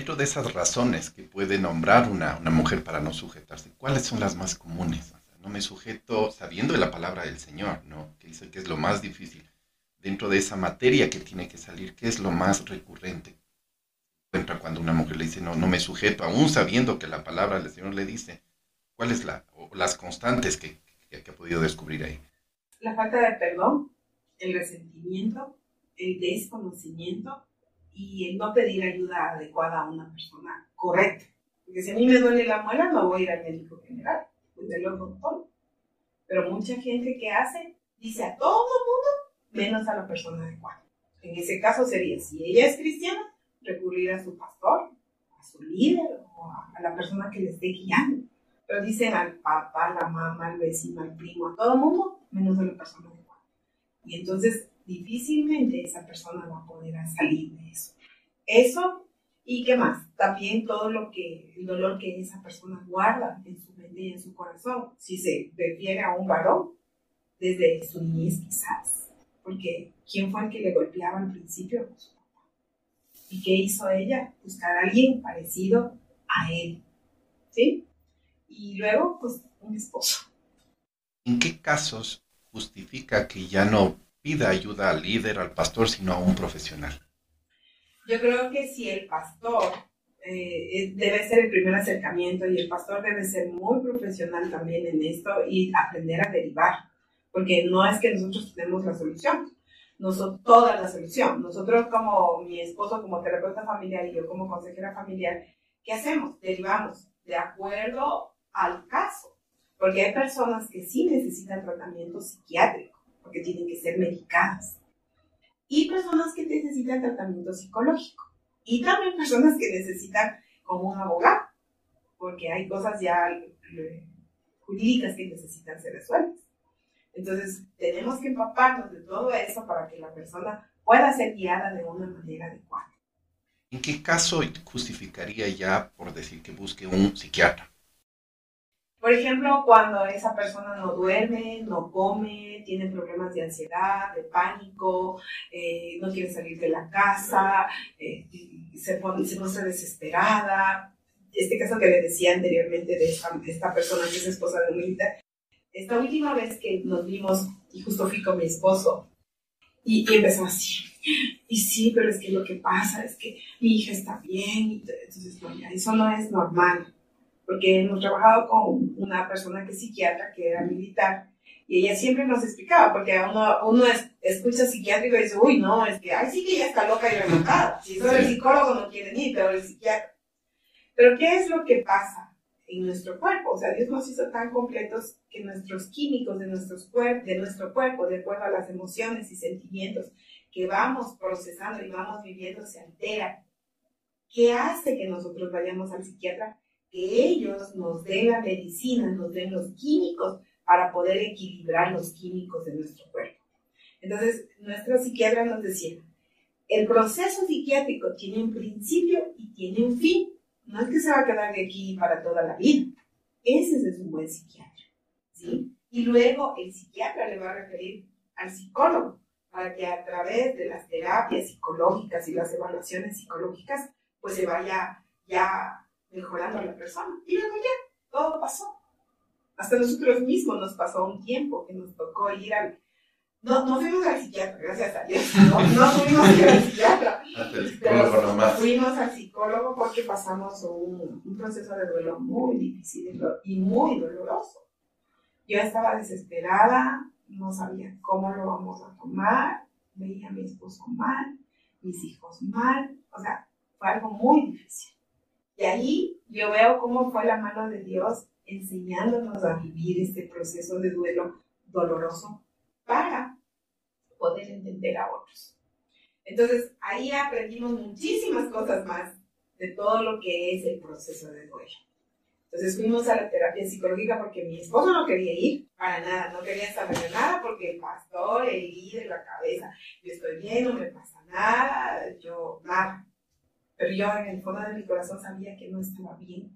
Dentro de esas razones que puede nombrar una, una mujer para no sujetarse, ¿cuáles son las más comunes? no me sujeto sabiendo de la palabra del Señor, ¿no? Que dice que es lo más difícil. Dentro de esa materia que tiene que salir, ¿qué es lo más recurrente? Encuentra cuando una mujer le dice, no, no me sujeto, aún sabiendo que la palabra del Señor le dice, ¿cuáles la, las constantes que, que ha podido descubrir ahí? La falta de perdón, el resentimiento, el desconocimiento y el no pedir ayuda adecuada a una persona correcta. Porque si a mí me duele la muela, no voy a ir al médico general, voy al doctor. Pero mucha gente que hace, dice a todo el mundo, menos a la persona adecuada. En ese caso sería, si ella es cristiana, recurrir a su pastor, a su líder o a, la persona que le esté guiando. Pero dicen al papá, la mamá, al vecino, al primo, a todo el mundo, menos a la persona adecuada. Y entonces difícilmente esa persona va a poder salir de eso. Eso y qué más, también todo lo que, el dolor que esa persona guarda en su mente y en su corazón, si se refiere a un varón, desde su niñez quizás, porque ¿quién fue el que le golpeaba al principio? Su papá. ¿Y qué hizo ella? Buscar a alguien parecido a él, ¿sí? Y luego, pues, un esposo. ¿En qué casos justifica que ya no pida ayuda al líder, al pastor, sino a un profesional. Yo creo que si el pastor eh, debe ser el primer acercamiento y el pastor debe ser muy profesional también en esto y aprender a derivar, porque no es que nosotros tenemos la solución, nosotros toda la solución. Nosotros como mi esposo, como terapeuta familiar y yo como consejera familiar, ¿qué hacemos? Derivamos de acuerdo al caso, porque hay personas que sí necesitan tratamiento psiquiátrico porque tienen que ser medicadas. Y personas que necesitan tratamiento psicológico. Y también personas que necesitan como un abogado, porque hay cosas ya eh, jurídicas que necesitan ser resueltas. Entonces, tenemos que empaparnos de todo eso para que la persona pueda ser guiada de una manera adecuada. ¿En qué caso justificaría ya por decir que busque un psiquiatra? Por ejemplo, cuando esa persona no duerme, no come, tiene problemas de ansiedad, de pánico, eh, no quiere salir de la casa, eh, se, pone, se muestra desesperada. Este caso que le decía anteriormente de esta, persona que es esposa de un militar, esta última vez que nos vimos, y justo fui con mi esposo, y, empezó así. Y sí, pero es que lo que pasa es que mi hija está bien, entonces no, ya, eso no es normal porque hemos trabajado con una persona que es psiquiatra, que era militar, y ella siempre nos explicaba, porque uno, uno escucha psiquiátrico y dice, uy, no, es que, ay, sí que ella está loca y remontada. Si eso el psicólogo no quiere ni, pero el psiquiatra. Pero ¿qué es lo que pasa en nuestro cuerpo? O sea, Dios nos hizo tan completos que nuestros químicos de, nuestros de nuestro cuerpo, de acuerdo a las emociones y sentimientos que vamos procesando y vamos viviendo, se alteran. ¿Qué hace que nosotros vayamos al psiquiatra? Que ellos nos den la medicina, nos den los químicos para poder equilibrar los químicos de nuestro cuerpo. Entonces, nuestra psiquiatra nos decía, el proceso psiquiátrico tiene un principio y tiene un fin. No es que se va a quedar de aquí para toda la vida. Ese es un buen psiquiatra. ¿sí? Y luego el psiquiatra le va a referir al psicólogo para que a través de las terapias psicológicas y las evaluaciones psicológicas, pues se vaya ya mejorando a la persona. Y luego ya, todo pasó. Hasta nosotros mismos nos pasó un tiempo que nos tocó ir al... No, no fuimos al psiquiatra, gracias a Dios. No, no fuimos al psiquiatra. Pero fuimos al psicólogo porque pasamos un, un proceso de duelo muy difícil y muy doloroso. Yo estaba desesperada, no sabía cómo lo vamos a tomar, veía a mi esposo mal, mis hijos mal, o sea, fue algo muy difícil. Y ahí yo veo cómo fue la mano de Dios enseñándonos a vivir este proceso de duelo doloroso para poder entender a otros. Entonces, ahí aprendimos muchísimas cosas más de todo lo que es el proceso de duelo. Entonces fuimos a la terapia psicológica porque mi esposo no quería ir para nada, no quería saber de nada porque el pastor, el líder, la cabeza, yo estoy bien, no me pasa nada, yo nada. Pero yo en el fondo de mi corazón sabía que no estaba bien.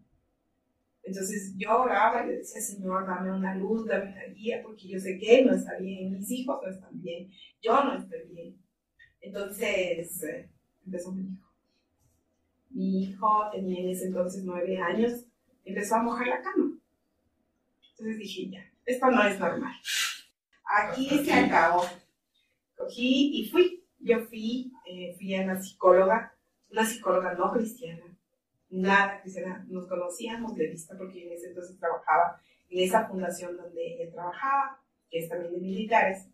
Entonces yo oraba y le decía, Señor, dame una luz, dame una guía, porque yo sé que no está bien, mis hijos no están bien, yo no estoy bien. Entonces eh, empezó mi hijo. Mi hijo tenía en ese entonces nueve años, empezó a mojar la cama. Entonces dije, ya, esto no es normal. Aquí se acabó. Cogí y fui. Yo fui, eh, fui a una psicóloga, una psicóloga no cristiana, nada cristiana. Nos conocíamos de vista porque en ese entonces trabajaba en esa fundación donde ella trabajaba, que es también de militares.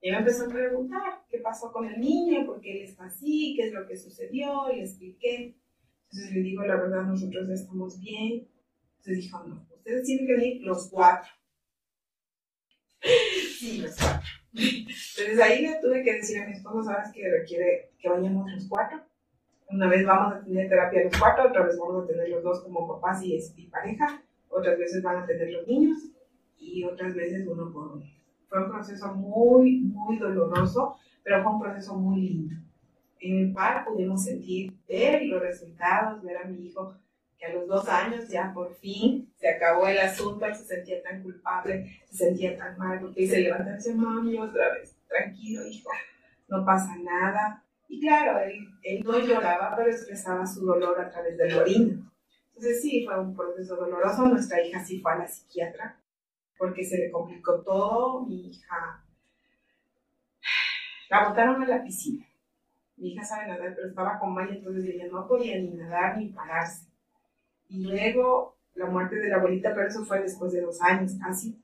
Y me empezó a preguntar qué pasó con el niño, por qué él está así, qué es lo que sucedió, y le expliqué. Entonces le digo, la verdad, nosotros estamos bien. Entonces dijo, no, ustedes tienen que venir los cuatro. Sí, los cuatro. Entonces ahí le tuve que decir a mi esposo, sabes que requiere que vayamos los cuatro. Una vez vamos a tener terapia los cuatro, otra vez vamos a tener los dos como papás y, y pareja, otras veces van a tener los niños y otras veces uno por uno. Fue un proceso muy, muy doloroso, pero fue un proceso muy lindo, en el cual pudimos sentir, ver los resultados, ver a mi hijo a los dos años ya por fin se acabó el asunto y se sentía tan culpable, se sentía tan mal, porque dice, mami, otra vez, tranquilo, hijo, no pasa nada. Y claro, él, él no lloraba, pero expresaba su dolor a través del orina. Entonces sí, fue un proceso doloroso. Nuestra hija sí fue a la psiquiatra porque se le complicó todo. Mi hija la botaron a la piscina. Mi hija sabe nadar, pero estaba con Maya, entonces ella no podía ni nadar ni pararse. Y luego la muerte de la abuelita, pero eso fue después de dos años casi.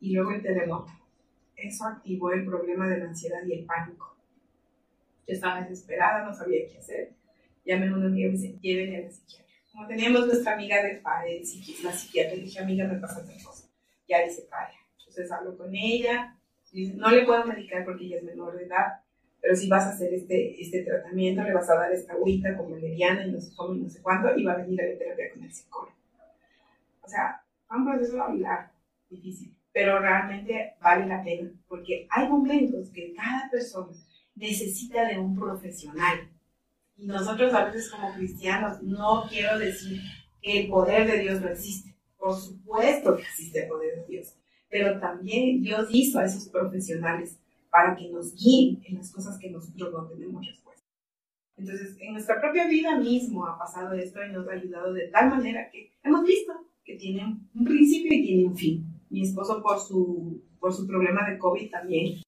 Y luego el terremoto. Eso activó el problema de la ansiedad y el pánico. Yo estaba desesperada, no sabía qué hacer. Llamé a una amiga y me dice, llévenle a la psiquiatra. Como teníamos nuestra amiga de padre, la psiquiatra, dije, amiga, me pasa otra cosa. Ya dice, vaya. Entonces hablo con ella. Dice, no le puedo medicar porque ella es menor de edad, pero si vas a hacer este, este tratamiento, le vas a dar esta agüita como valeriana y no sé cómo y no sé cuánto, y va a venir a la terapia con el psicólogo. O sea, fue un proceso largo, difícil, pero realmente vale la pena, porque hay momentos que cada persona necesita de un profesional. Y nosotros a veces como cristianos no quiero decir que el poder de Dios no existe. Por supuesto que existe el poder de Dios, pero también Dios hizo a esos profesionales para que nos guíen en las cosas que nosotros no tenemos respuesta. Entonces, en nuestra propia vida mismo ha pasado esto y nos ha ayudado de tal manera que hemos visto que tiene un principio y tiene un fin. Mi esposo por su, por su problema de COVID también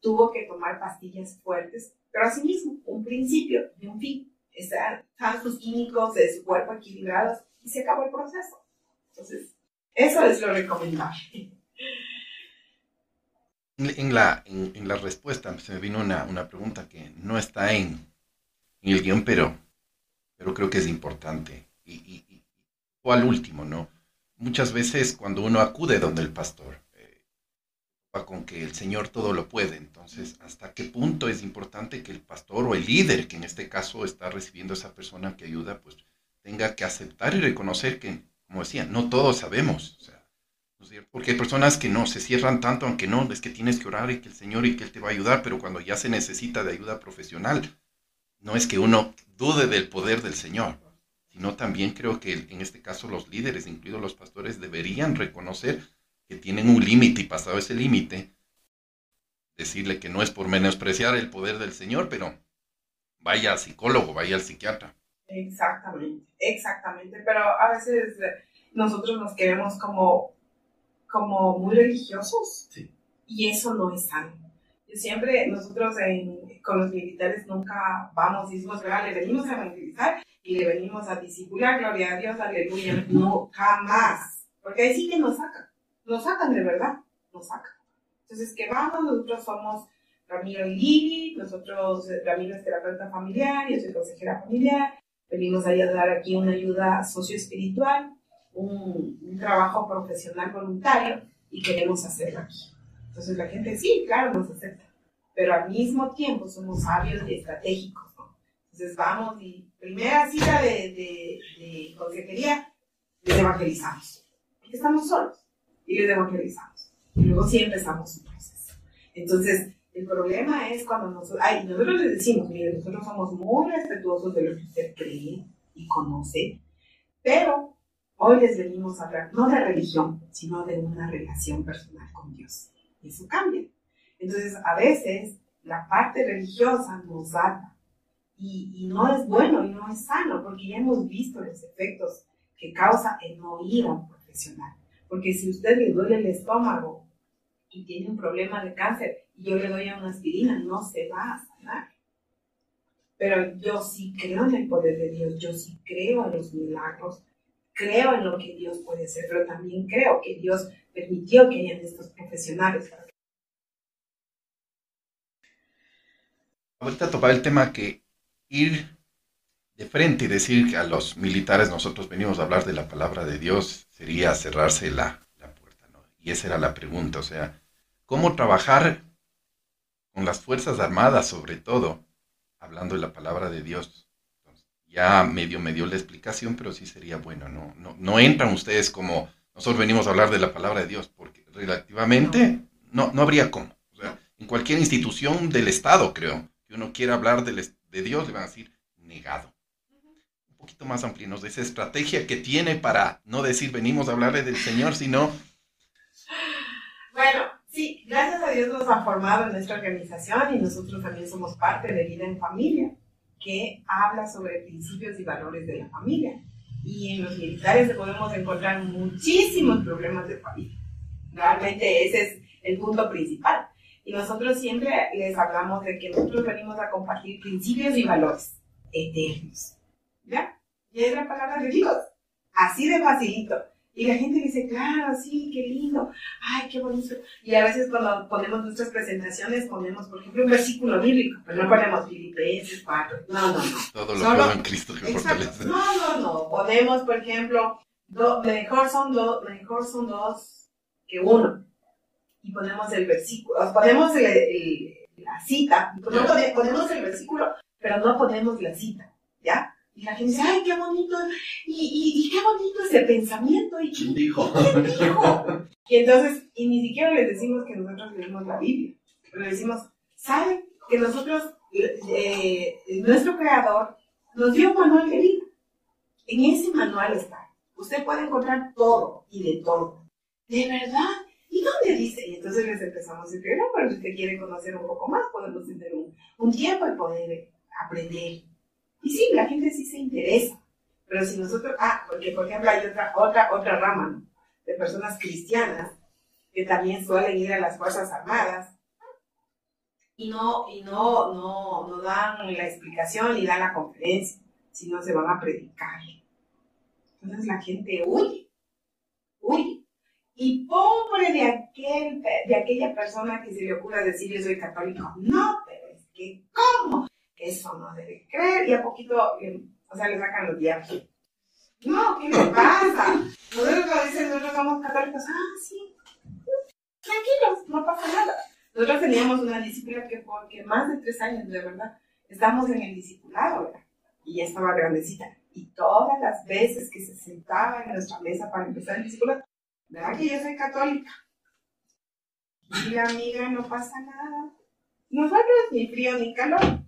tuvo que tomar pastillas fuertes, pero asimismo un principio y un fin. Están sus químicos de su cuerpo equilibrados y se acabó el proceso. Entonces, eso es lo recomendable. En la, en, la respuesta se me vino una, una pregunta que no está en, en, el guion, pero, pero creo que es importante. Y, y, o al último, ¿no? Muchas veces cuando uno acude donde el pastor, eh, con que el Señor todo lo puede, entonces, ¿hasta qué punto es importante que el pastor o el líder, que en este caso está recibiendo a esa persona que ayuda, pues tenga que aceptar y reconocer que, como decía, no todos sabemos. O sea, porque hay personas que no se cierran tanto, aunque no, es que tienes que orar y que el Señor y que Él te va a ayudar, pero cuando ya se necesita de ayuda profesional, no es que uno dude del poder del Señor, sino también creo que en este caso los líderes, incluidos los pastores, deberían reconocer que tienen un límite y pasado ese límite, decirle que no es por menospreciar el poder del Señor, pero vaya al psicólogo, vaya al psiquiatra. Exactamente, exactamente, pero a veces nosotros nos queremos como como muy religiosos. Y eso no es sano. Yo siempre, nosotros con los militares nunca vamos y decimos, le venimos a evangelizar y le venimos a discipular, gloria a Dios, aleluya. No, jamás. Porque ahí sí que nos sacan. Nos sacan de verdad. Nos sacan. Entonces, que vamos, nosotros somos Ramiro y Lili, nosotros, Ramiro es terapeuta familiar, yo soy consejera familiar, venimos a dar aquí una ayuda socioespiritual un, trabajo profesional voluntario y queremos hacerlo aquí. Entonces la gente, sí, claro, nos acepta, pero al mismo tiempo somos sabios y estratégicos. Entonces vamos y primera cita de, de, consejería, les evangelizamos. Porque estamos solos y les evangelizamos. Y luego sí empezamos un proceso. Entonces, el problema es cuando nosotros, ay, nosotros les decimos, mire, nosotros somos muy respetuosos de lo que usted cree y conoce, pero Hoy les venimos a hablar no de religión, sino de una relación personal con Dios. Y eso cambia. Entonces, a veces la parte religiosa nos ata y, no es bueno y no es sano, porque ya hemos visto los efectos que causa el no ir a un profesional. Porque si usted le duele el estómago y tiene un problema de cáncer y yo le doy una aspirina, no se va a sanar. Pero yo sí creo en el poder de Dios, yo sí creo en los milagros, creo en lo que Dios puede hacer, pero también creo que Dios permitió que hayan estos profesionales. Ahorita tocaba el tema que ir de frente y decir que a los militares nosotros venimos a hablar de la palabra de Dios sería cerrarse la, la puerta, ¿no? Y esa era la pregunta, o sea, ¿cómo trabajar con las Fuerzas Armadas sobre todo, hablando de la palabra de Dios? Ya medio me dio la explicación, pero sí sería bueno, ¿no? No, no entran ustedes como nosotros venimos a hablar de la palabra de Dios, porque relativamente no, no habría cómo. O sea, en cualquier institución del Estado, creo, que uno quiera hablar de, de Dios, le van a decir negado. Un poquito más amplio, de esa estrategia que tiene para no decir venimos a hablarle del Señor, sino... Bueno, sí, gracias a Dios nos ha formado en nuestra organización y nosotros también somos parte de Vida en Familia que habla sobre principios y valores de la familia. Y en los militares podemos encontrar muchísimos problemas de familia. Realmente ese es el punto principal. Y nosotros siempre les hablamos de que nosotros venimos a compartir principios y valores eternos. ¿Ya? Y es la palabra de Dios. Así de facilito. Y la gente dice, claro, sí, qué lindo, ay, qué bonito. Y a veces cuando ponemos nuestras presentaciones ponemos, por ejemplo, un versículo bíblico, pero no ponemos Filipenses 4. No, no, no. Todo lo Solo, en Cristo que fortalece. No, no, no. Ponemos, por ejemplo, mejor, son dos mejor son dos que uno. Y ponemos el versículo, ponemos el, la cita, ponemos el versículo, pero no ponemos la cita, ¿ya? Y la gente dice, ay, qué bonito, y, y, qué bonito ese pensamiento. ¿Y quién dijo? ¿Quién dijo? y entonces, y ni siquiera les decimos que nosotros leemos la Biblia, pero decimos, ¿saben que nosotros, eh, nuestro creador, nos dio un manual de vida? En ese manual está. Usted puede encontrar todo y de todo. ¿De verdad? ¿Y dónde dice? Y entonces les empezamos a decir, no, pero si usted quiere conocer un poco más, podemos tener un, un tiempo y poder aprender y sí, la gente sí se interesa. Pero si nosotros, ah, porque por ejemplo hay otra, otra, otra rama de personas cristianas que también suelen ir a las Fuerzas Armadas y no, y no, no, no dan la explicación ni dan la conferencia, sino se van a predicar. Entonces la gente huye, huye. Y pobre de, aquel, de aquella persona que se le ocurra decir yo soy católico. No, pero es que, ¿cómo? Eso no debe creer, y a poquito, o sea, le sacan los diablos. No, ¿qué le pasa? Nosotros cuando dicen, nosotros somos católicos, ah, sí, tranquilos, no pasa nada. Nosotros teníamos una disciplina que porque más de tres años, de verdad, estamos en el discipulado, ¿verdad? Y ya estaba grandecita. Y todas las veces que se sentaba en nuestra mesa para empezar el discipulado, ¿verdad que yo soy católica? Y amiga, no pasa nada. Nosotros ni frío ni calor.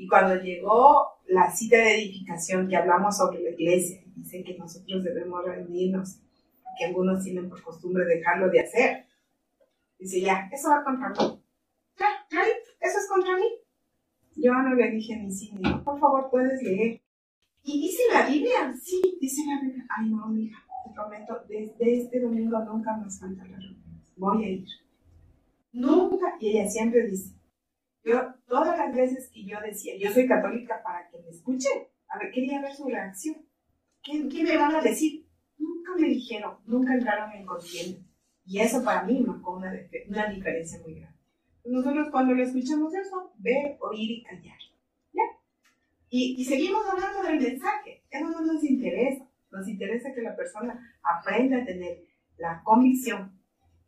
Y cuando llegó la cita de edificación que hablamos sobre la iglesia, dice que nosotros debemos reunirnos, que algunos tienen por costumbre dejarlo de hacer. Dice, ya, eso va contra mí. Ya, claro, eso es contra mí. Yo no le dije ni sí ni no, por favor, puedes leer. ¿Y dice la Biblia? Sí, dice la Biblia. Ay, no, amiga, te prometo, desde este domingo nunca más falta la reunión. Voy a ir. Nunca, y ella siempre dice, yo, todas las veces que yo decía, yo soy católica para que me escuchen, a ver, quería ver su reacción. ¿Qué, qué me van a decir? Nunca me dijeron, nunca entraron en conciencia. Y eso para mí marcó una, una diferencia muy grande. Nosotros cuando le escuchamos eso, ver, oír y callar. ¿Ya? Y, y seguimos hablando del mensaje. Eso no nos interesa. Nos interesa que la persona aprenda a tener la convicción,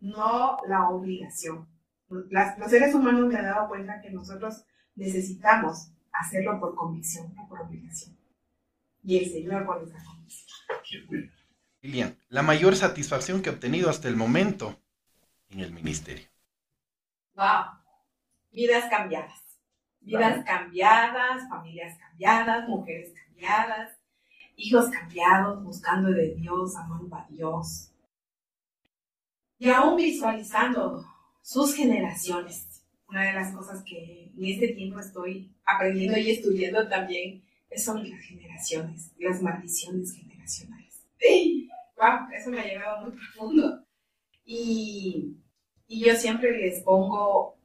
no la obligación los seres humanos me han dado cuenta que nosotros necesitamos hacerlo por convicción, no por obligación. Y el Señor por esa convicción. Lilian, la mayor satisfacción que he obtenido hasta el momento en el ministerio. Wow. Vidas cambiadas. Vidas cambiadas, familias cambiadas, mujeres cambiadas. hijos cambiados, buscando de Dios, amando a Dios. Y aún visualizando sus generaciones. Una de las cosas que en este tiempo estoy aprendiendo y estudiando también sobre las generaciones, las maldiciones generacionales. ¡Wow! Eso me ha llegado muy profundo. Y, y yo siempre les pongo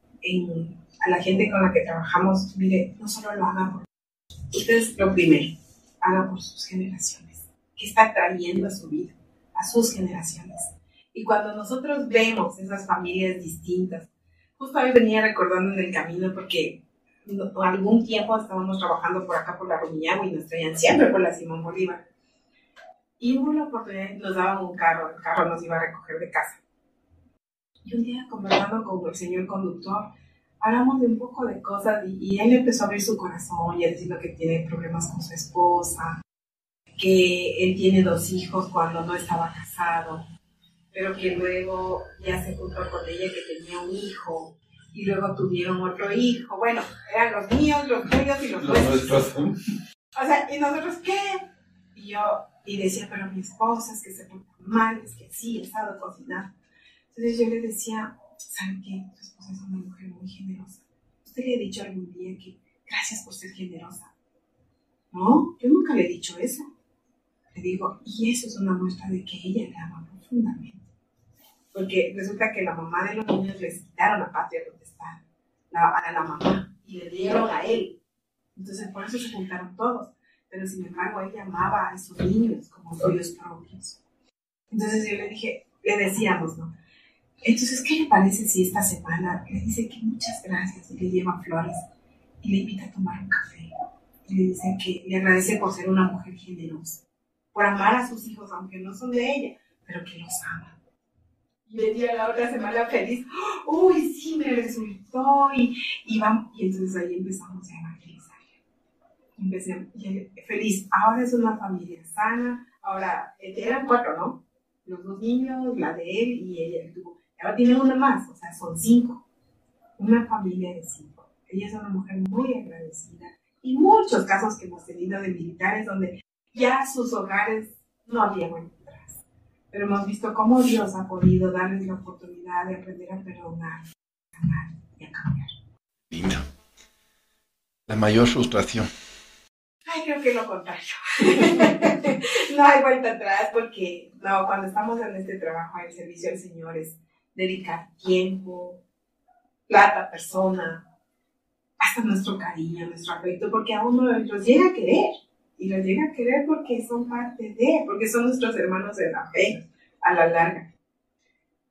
a la gente con la que trabajamos, mire, no solo lo hagan por ustedes, lo primero, haga por sus generaciones. ¿Qué está trayendo a su vida? A sus generaciones. Y cuando nosotros vemos esas familias distintas, justo hoy venía recordando en el camino porque algún tiempo estábamos trabajando por acá por la Rumiñago y nos traían siempre por la Simón Bolívar. Y hubo la oportunidad, nos daban un carro, el carro nos iba a recoger de casa. Y un día conversando con el señor conductor, hablamos de un poco de cosas y, él empezó a abrir su corazón y a decir que tiene problemas con su esposa, que él tiene dos hijos cuando no estaba casado, pero que luego ya se juntó con ella que tenía un hijo y luego tuvieron otro hijo. Bueno, eran los míos, los tuyos y los, nuestros. O sea, ¿y nosotros qué? Y yo, y decía, pero mi esposa es que se porta mal, es que sí, he estado cocinando. Entonces yo le decía, ¿sabe qué? Tu esposa es una mujer muy generosa. ¿Usted le ha dicho algún día que gracias por ser generosa? No, yo nunca le he dicho eso. Le digo, y eso es una muestra de que ella le ama profundamente porque resulta que la mamá de los niños les quitaron la patria donde está a la mamá y le dieron a él. Entonces por eso se juntaron todos. Pero sin embargo ella amaba a esos niños como suyos propios. Entonces yo le dije, le decíamos, ¿no? Entonces, ¿qué le parece si esta semana le dice que muchas gracias y le lleva flores y le invita a tomar un café? Y le dice que le agradece por ser una mujer generosa, por amar a sus hijos, aunque no son de ella, pero que los ama y venía la otra semana feliz, uy, sí, me resultó, y, y, vamos, y entonces ahí empezamos a evangelizar. Empecé feliz, ahora es una familia sana, ahora eran cuatro, ¿no? Los dos niños, la de él y ella. Ahora tiene una más, o sea, son cinco. Una familia de cinco. Ella es una mujer muy agradecida. Y muchos casos que hemos tenido de militares donde ya sus hogares no había bueno pero hemos visto cómo Dios ha podido darles la oportunidad de aprender a perdonar, a amar y a cambiar. Linda. La mayor frustración. Ay, creo que lo contrario. no hay vuelta atrás porque no, cuando estamos en este trabajo, el servicio al Señor es dedicar tiempo, plata, persona, hasta nuestro cariño, nuestro afecto, porque a uno los llega a querer y los llega a querer porque son parte de, porque son nuestros hermanos de la fe a la larga.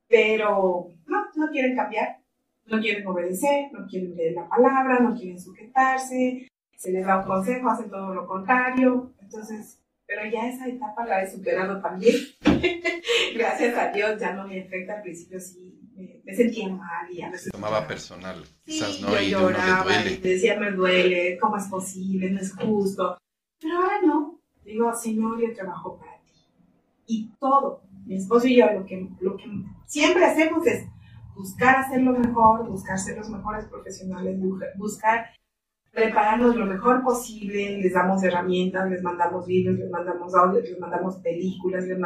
Pero no, no quieren cambiar, no quieren obedecer, no quieren leer la palabra, no quieren sujetarse, se les da un consejo, hacen todo lo contrario. Entonces, pero ya esa etapa la he superado también. Gracias a Dios ya no me afecta. Al principio sí me, sentía mal y a veces... Se tomaba personal, quizás no, y lloraba, no le duele. Y decía, me duele, ¿cómo es posible? No es justo. Pero ahora no. Digo, Señor, yo trabajo para ti. Y todo, mi esposo y yo, lo que, lo que siempre hacemos es buscar hacer lo mejor, buscar ser los mejores profesionales, buscar prepararnos lo mejor posible, les damos herramientas, les mandamos libros, les mandamos audios, les mandamos películas, les,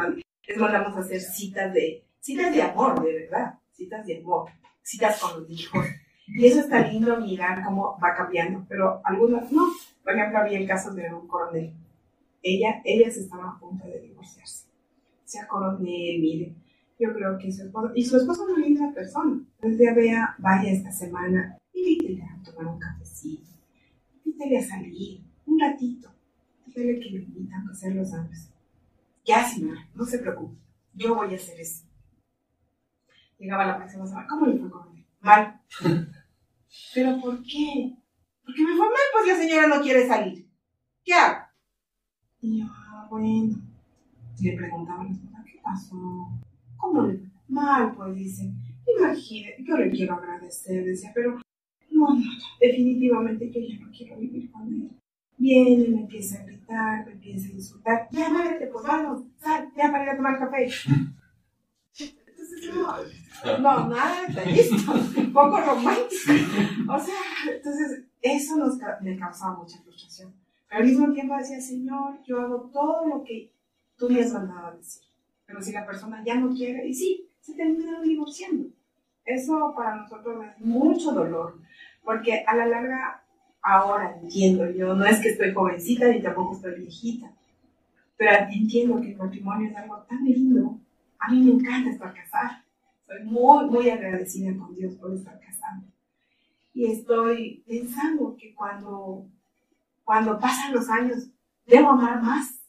les mandamos hacer citas de, citas de amor, de verdad, citas de amor, citas con los hijos. Y eso está lindo mirar cómo va cambiando, pero algunas no. Por ejemplo, había el caso de un coronel. Ella, ellas a punto de divorciarse. Sea coronel, mire, yo creo que su esposo, y su esposo es una linda persona. Entonces ya vea, vaya esta semana, invítele a tomar un cafecito, invítele a salir, un ratito. Dígale que le invitan a hacer los años. Ya, señora, no se preocupe, yo voy a hacer eso. Llegaba la próxima semana, ¿cómo le fue, coronel? Mal. ¿Pero por qué? Porque me fue mal, pues la señora no quiere salir. ¿Qué hago? Y yo, ah, bueno. Le preguntaba a la esposa, ¿qué pasó? ¿Cómo le fue? Mal, pues dice. Imagínate, yo le quiero agradecer, decía, pero no, no, definitivamente yo ya no quiero vivir con él. Viene, me empieza a gritar, me empieza a insultar. Ya, muévete, pues vamos, sal, ya para ir a tomar café. No, nada detallista, un poco romántico. O sea, entonces, eso nos, me causaba mucha frustración. al mismo tiempo decía, Señor, yo hago todo lo que tú me has mandado a decir. Pero si la persona ya no quiere, y sí, se termina divorciando. Eso para nosotros es mucho dolor, porque a la larga, ahora entiendo, yo no es que estoy jovencita ni tampoco estoy viejita, pero entiendo que el matrimonio es algo tan lindo. A mí me encanta estar casada. Soy muy, muy agradecida con Dios por estar casada. Y estoy pensando que cuando, cuando pasan los años, debo amar más,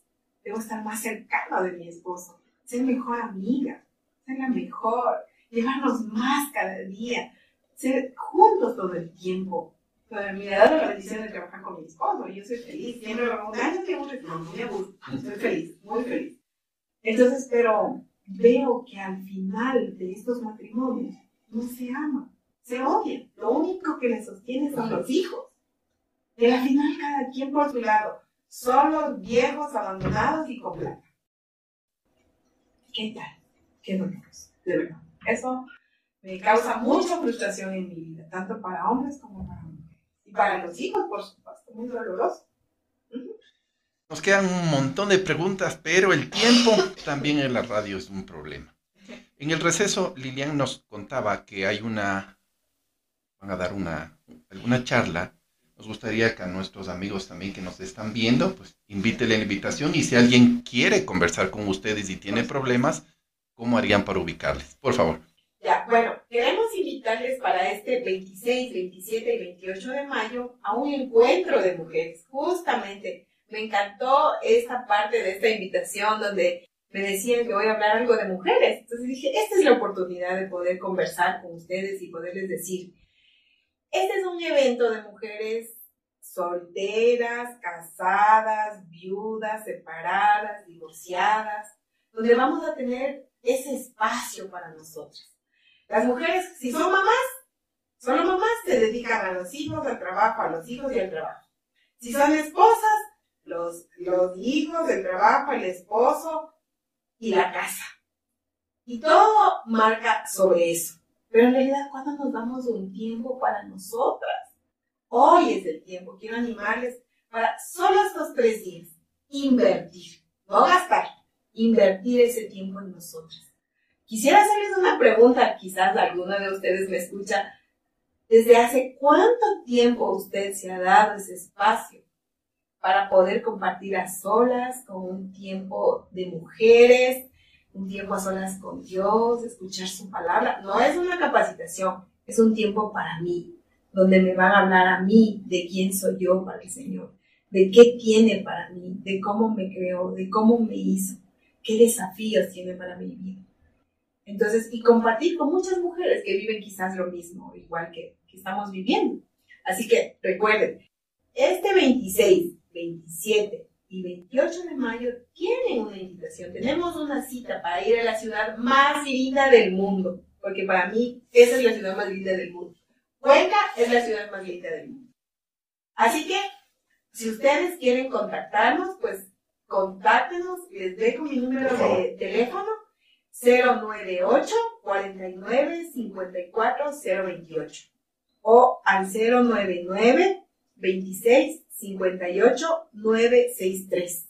debo estar más cercano de mi esposo, ser mejor amiga, ser la mejor, llevarnos más cada día, ser juntos todo el tiempo. Pero me ha la bendición de trabajar con mi esposo yo soy feliz. Siempre un año que me gusta, estoy feliz, muy feliz. Entonces, pero veo que al final de estos matrimonios no se aman, se odian. Lo único que les sostiene son los hijos. Y al final cada quien por su lado, solos, viejos, abandonados y con plata. ¿Qué tal? Qué doloroso, de verdad. Eso me causa mucha frustración en mi vida, tanto para hombres como para mujeres. Y para los hijos, por supuesto, muy doloroso. Nos quedan un montón de preguntas, pero el tiempo también en la radio es un problema. En el receso, Lilian nos contaba que hay una, van a dar una, alguna charla. Nos gustaría que a nuestros amigos también que nos están viendo, pues invítele la invitación y si alguien quiere conversar con ustedes y tiene problemas, ¿cómo harían para ubicarles? Por favor. Ya, bueno, queremos invitarles para este 26, 27 y 28 de mayo a un encuentro de mujeres. Justamente, me encantó esta parte de esta invitación donde me decían que voy a hablar algo de mujeres. Entonces dije, esta es la oportunidad de poder conversar con ustedes y poderles decir, este es un evento de mujeres solteras, casadas, viudas, separadas, divorciadas, donde vamos a tener ese espacio para nosotras. Las mujeres, si son mamás, solo mamás se dedican a los hijos, al trabajo, a los hijos y al trabajo. Si son esposas, los, hijos, el trabajo, el esposo y la casa. Y todo marca sobre eso. Pero en realidad, ¿cuándo nos damos un tiempo para nosotras? Hoy es el tiempo. Quiero animarles para solo estos tres días. Invertir. No gastar. Invertir ese tiempo en nosotras. Quisiera hacerles una pregunta, quizás alguna de ustedes me escucha. ¿Desde hace cuánto tiempo usted se ha dado ese espacio para poder compartir a solas, con un tiempo de mujeres, un tiempo a solas con Dios, escuchar su palabra? No es una capacitación, es un tiempo para mí, donde me van a hablar a mí de quién soy yo para el Señor, de qué tiene para mí, de cómo me creó, de cómo me hizo, qué desafíos tiene para mi vida. Entonces, y compartir con muchas mujeres que viven quizás lo mismo, igual que, que estamos viviendo. Así que recuerden, este 26, 27 y 28 de mayo tienen una invitación. Tenemos una cita para ir a la ciudad más linda del mundo, porque para mí esa es la ciudad más linda del mundo. Cuenca es la ciudad más linda del mundo. Así que, si ustedes quieren contactarnos, pues contáctenos, les dejo mi número de teléfono 098 49 54 028 o al 099 26 58 963.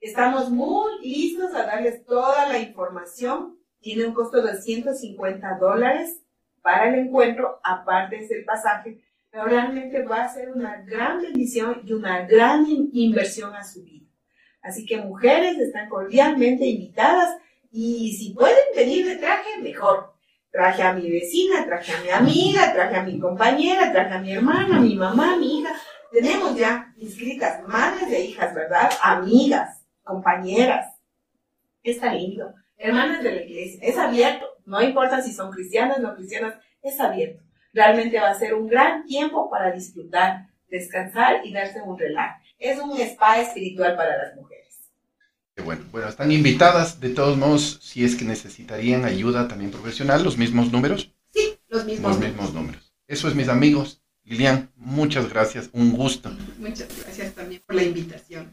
Estamos muy listos a darles toda la información. Tiene un costo de 150 dólares para el encuentro, aparte del pasaje, pero realmente va a ser una gran bendición y una gran inversión a su vida. Así que mujeres están cordialmente invitadas y si pueden venir de traje, mejor. Traje a mi vecina, traje a mi amiga, traje a mi compañera, traje a mi hermana, a mi mamá, mi hija. Tenemos ya inscritas madres de hijas, ¿verdad? Amigas, compañeras. Está lindo. Hermanas de la iglesia. Es abierto. No importa si son cristianas o no cristianas, es abierto. Realmente va a ser un gran tiempo para disfrutar, descansar y darse un relax. Es un spa espiritual para las mujeres. Bueno, bueno, están invitadas. De todos modos, si es que necesitarían ayuda también profesional, los mismos números. Sí, los mismos. Los mismos números. Eso es, mis amigos. Lilian, muchas gracias. Un gusto. Muchas gracias también por la invitación.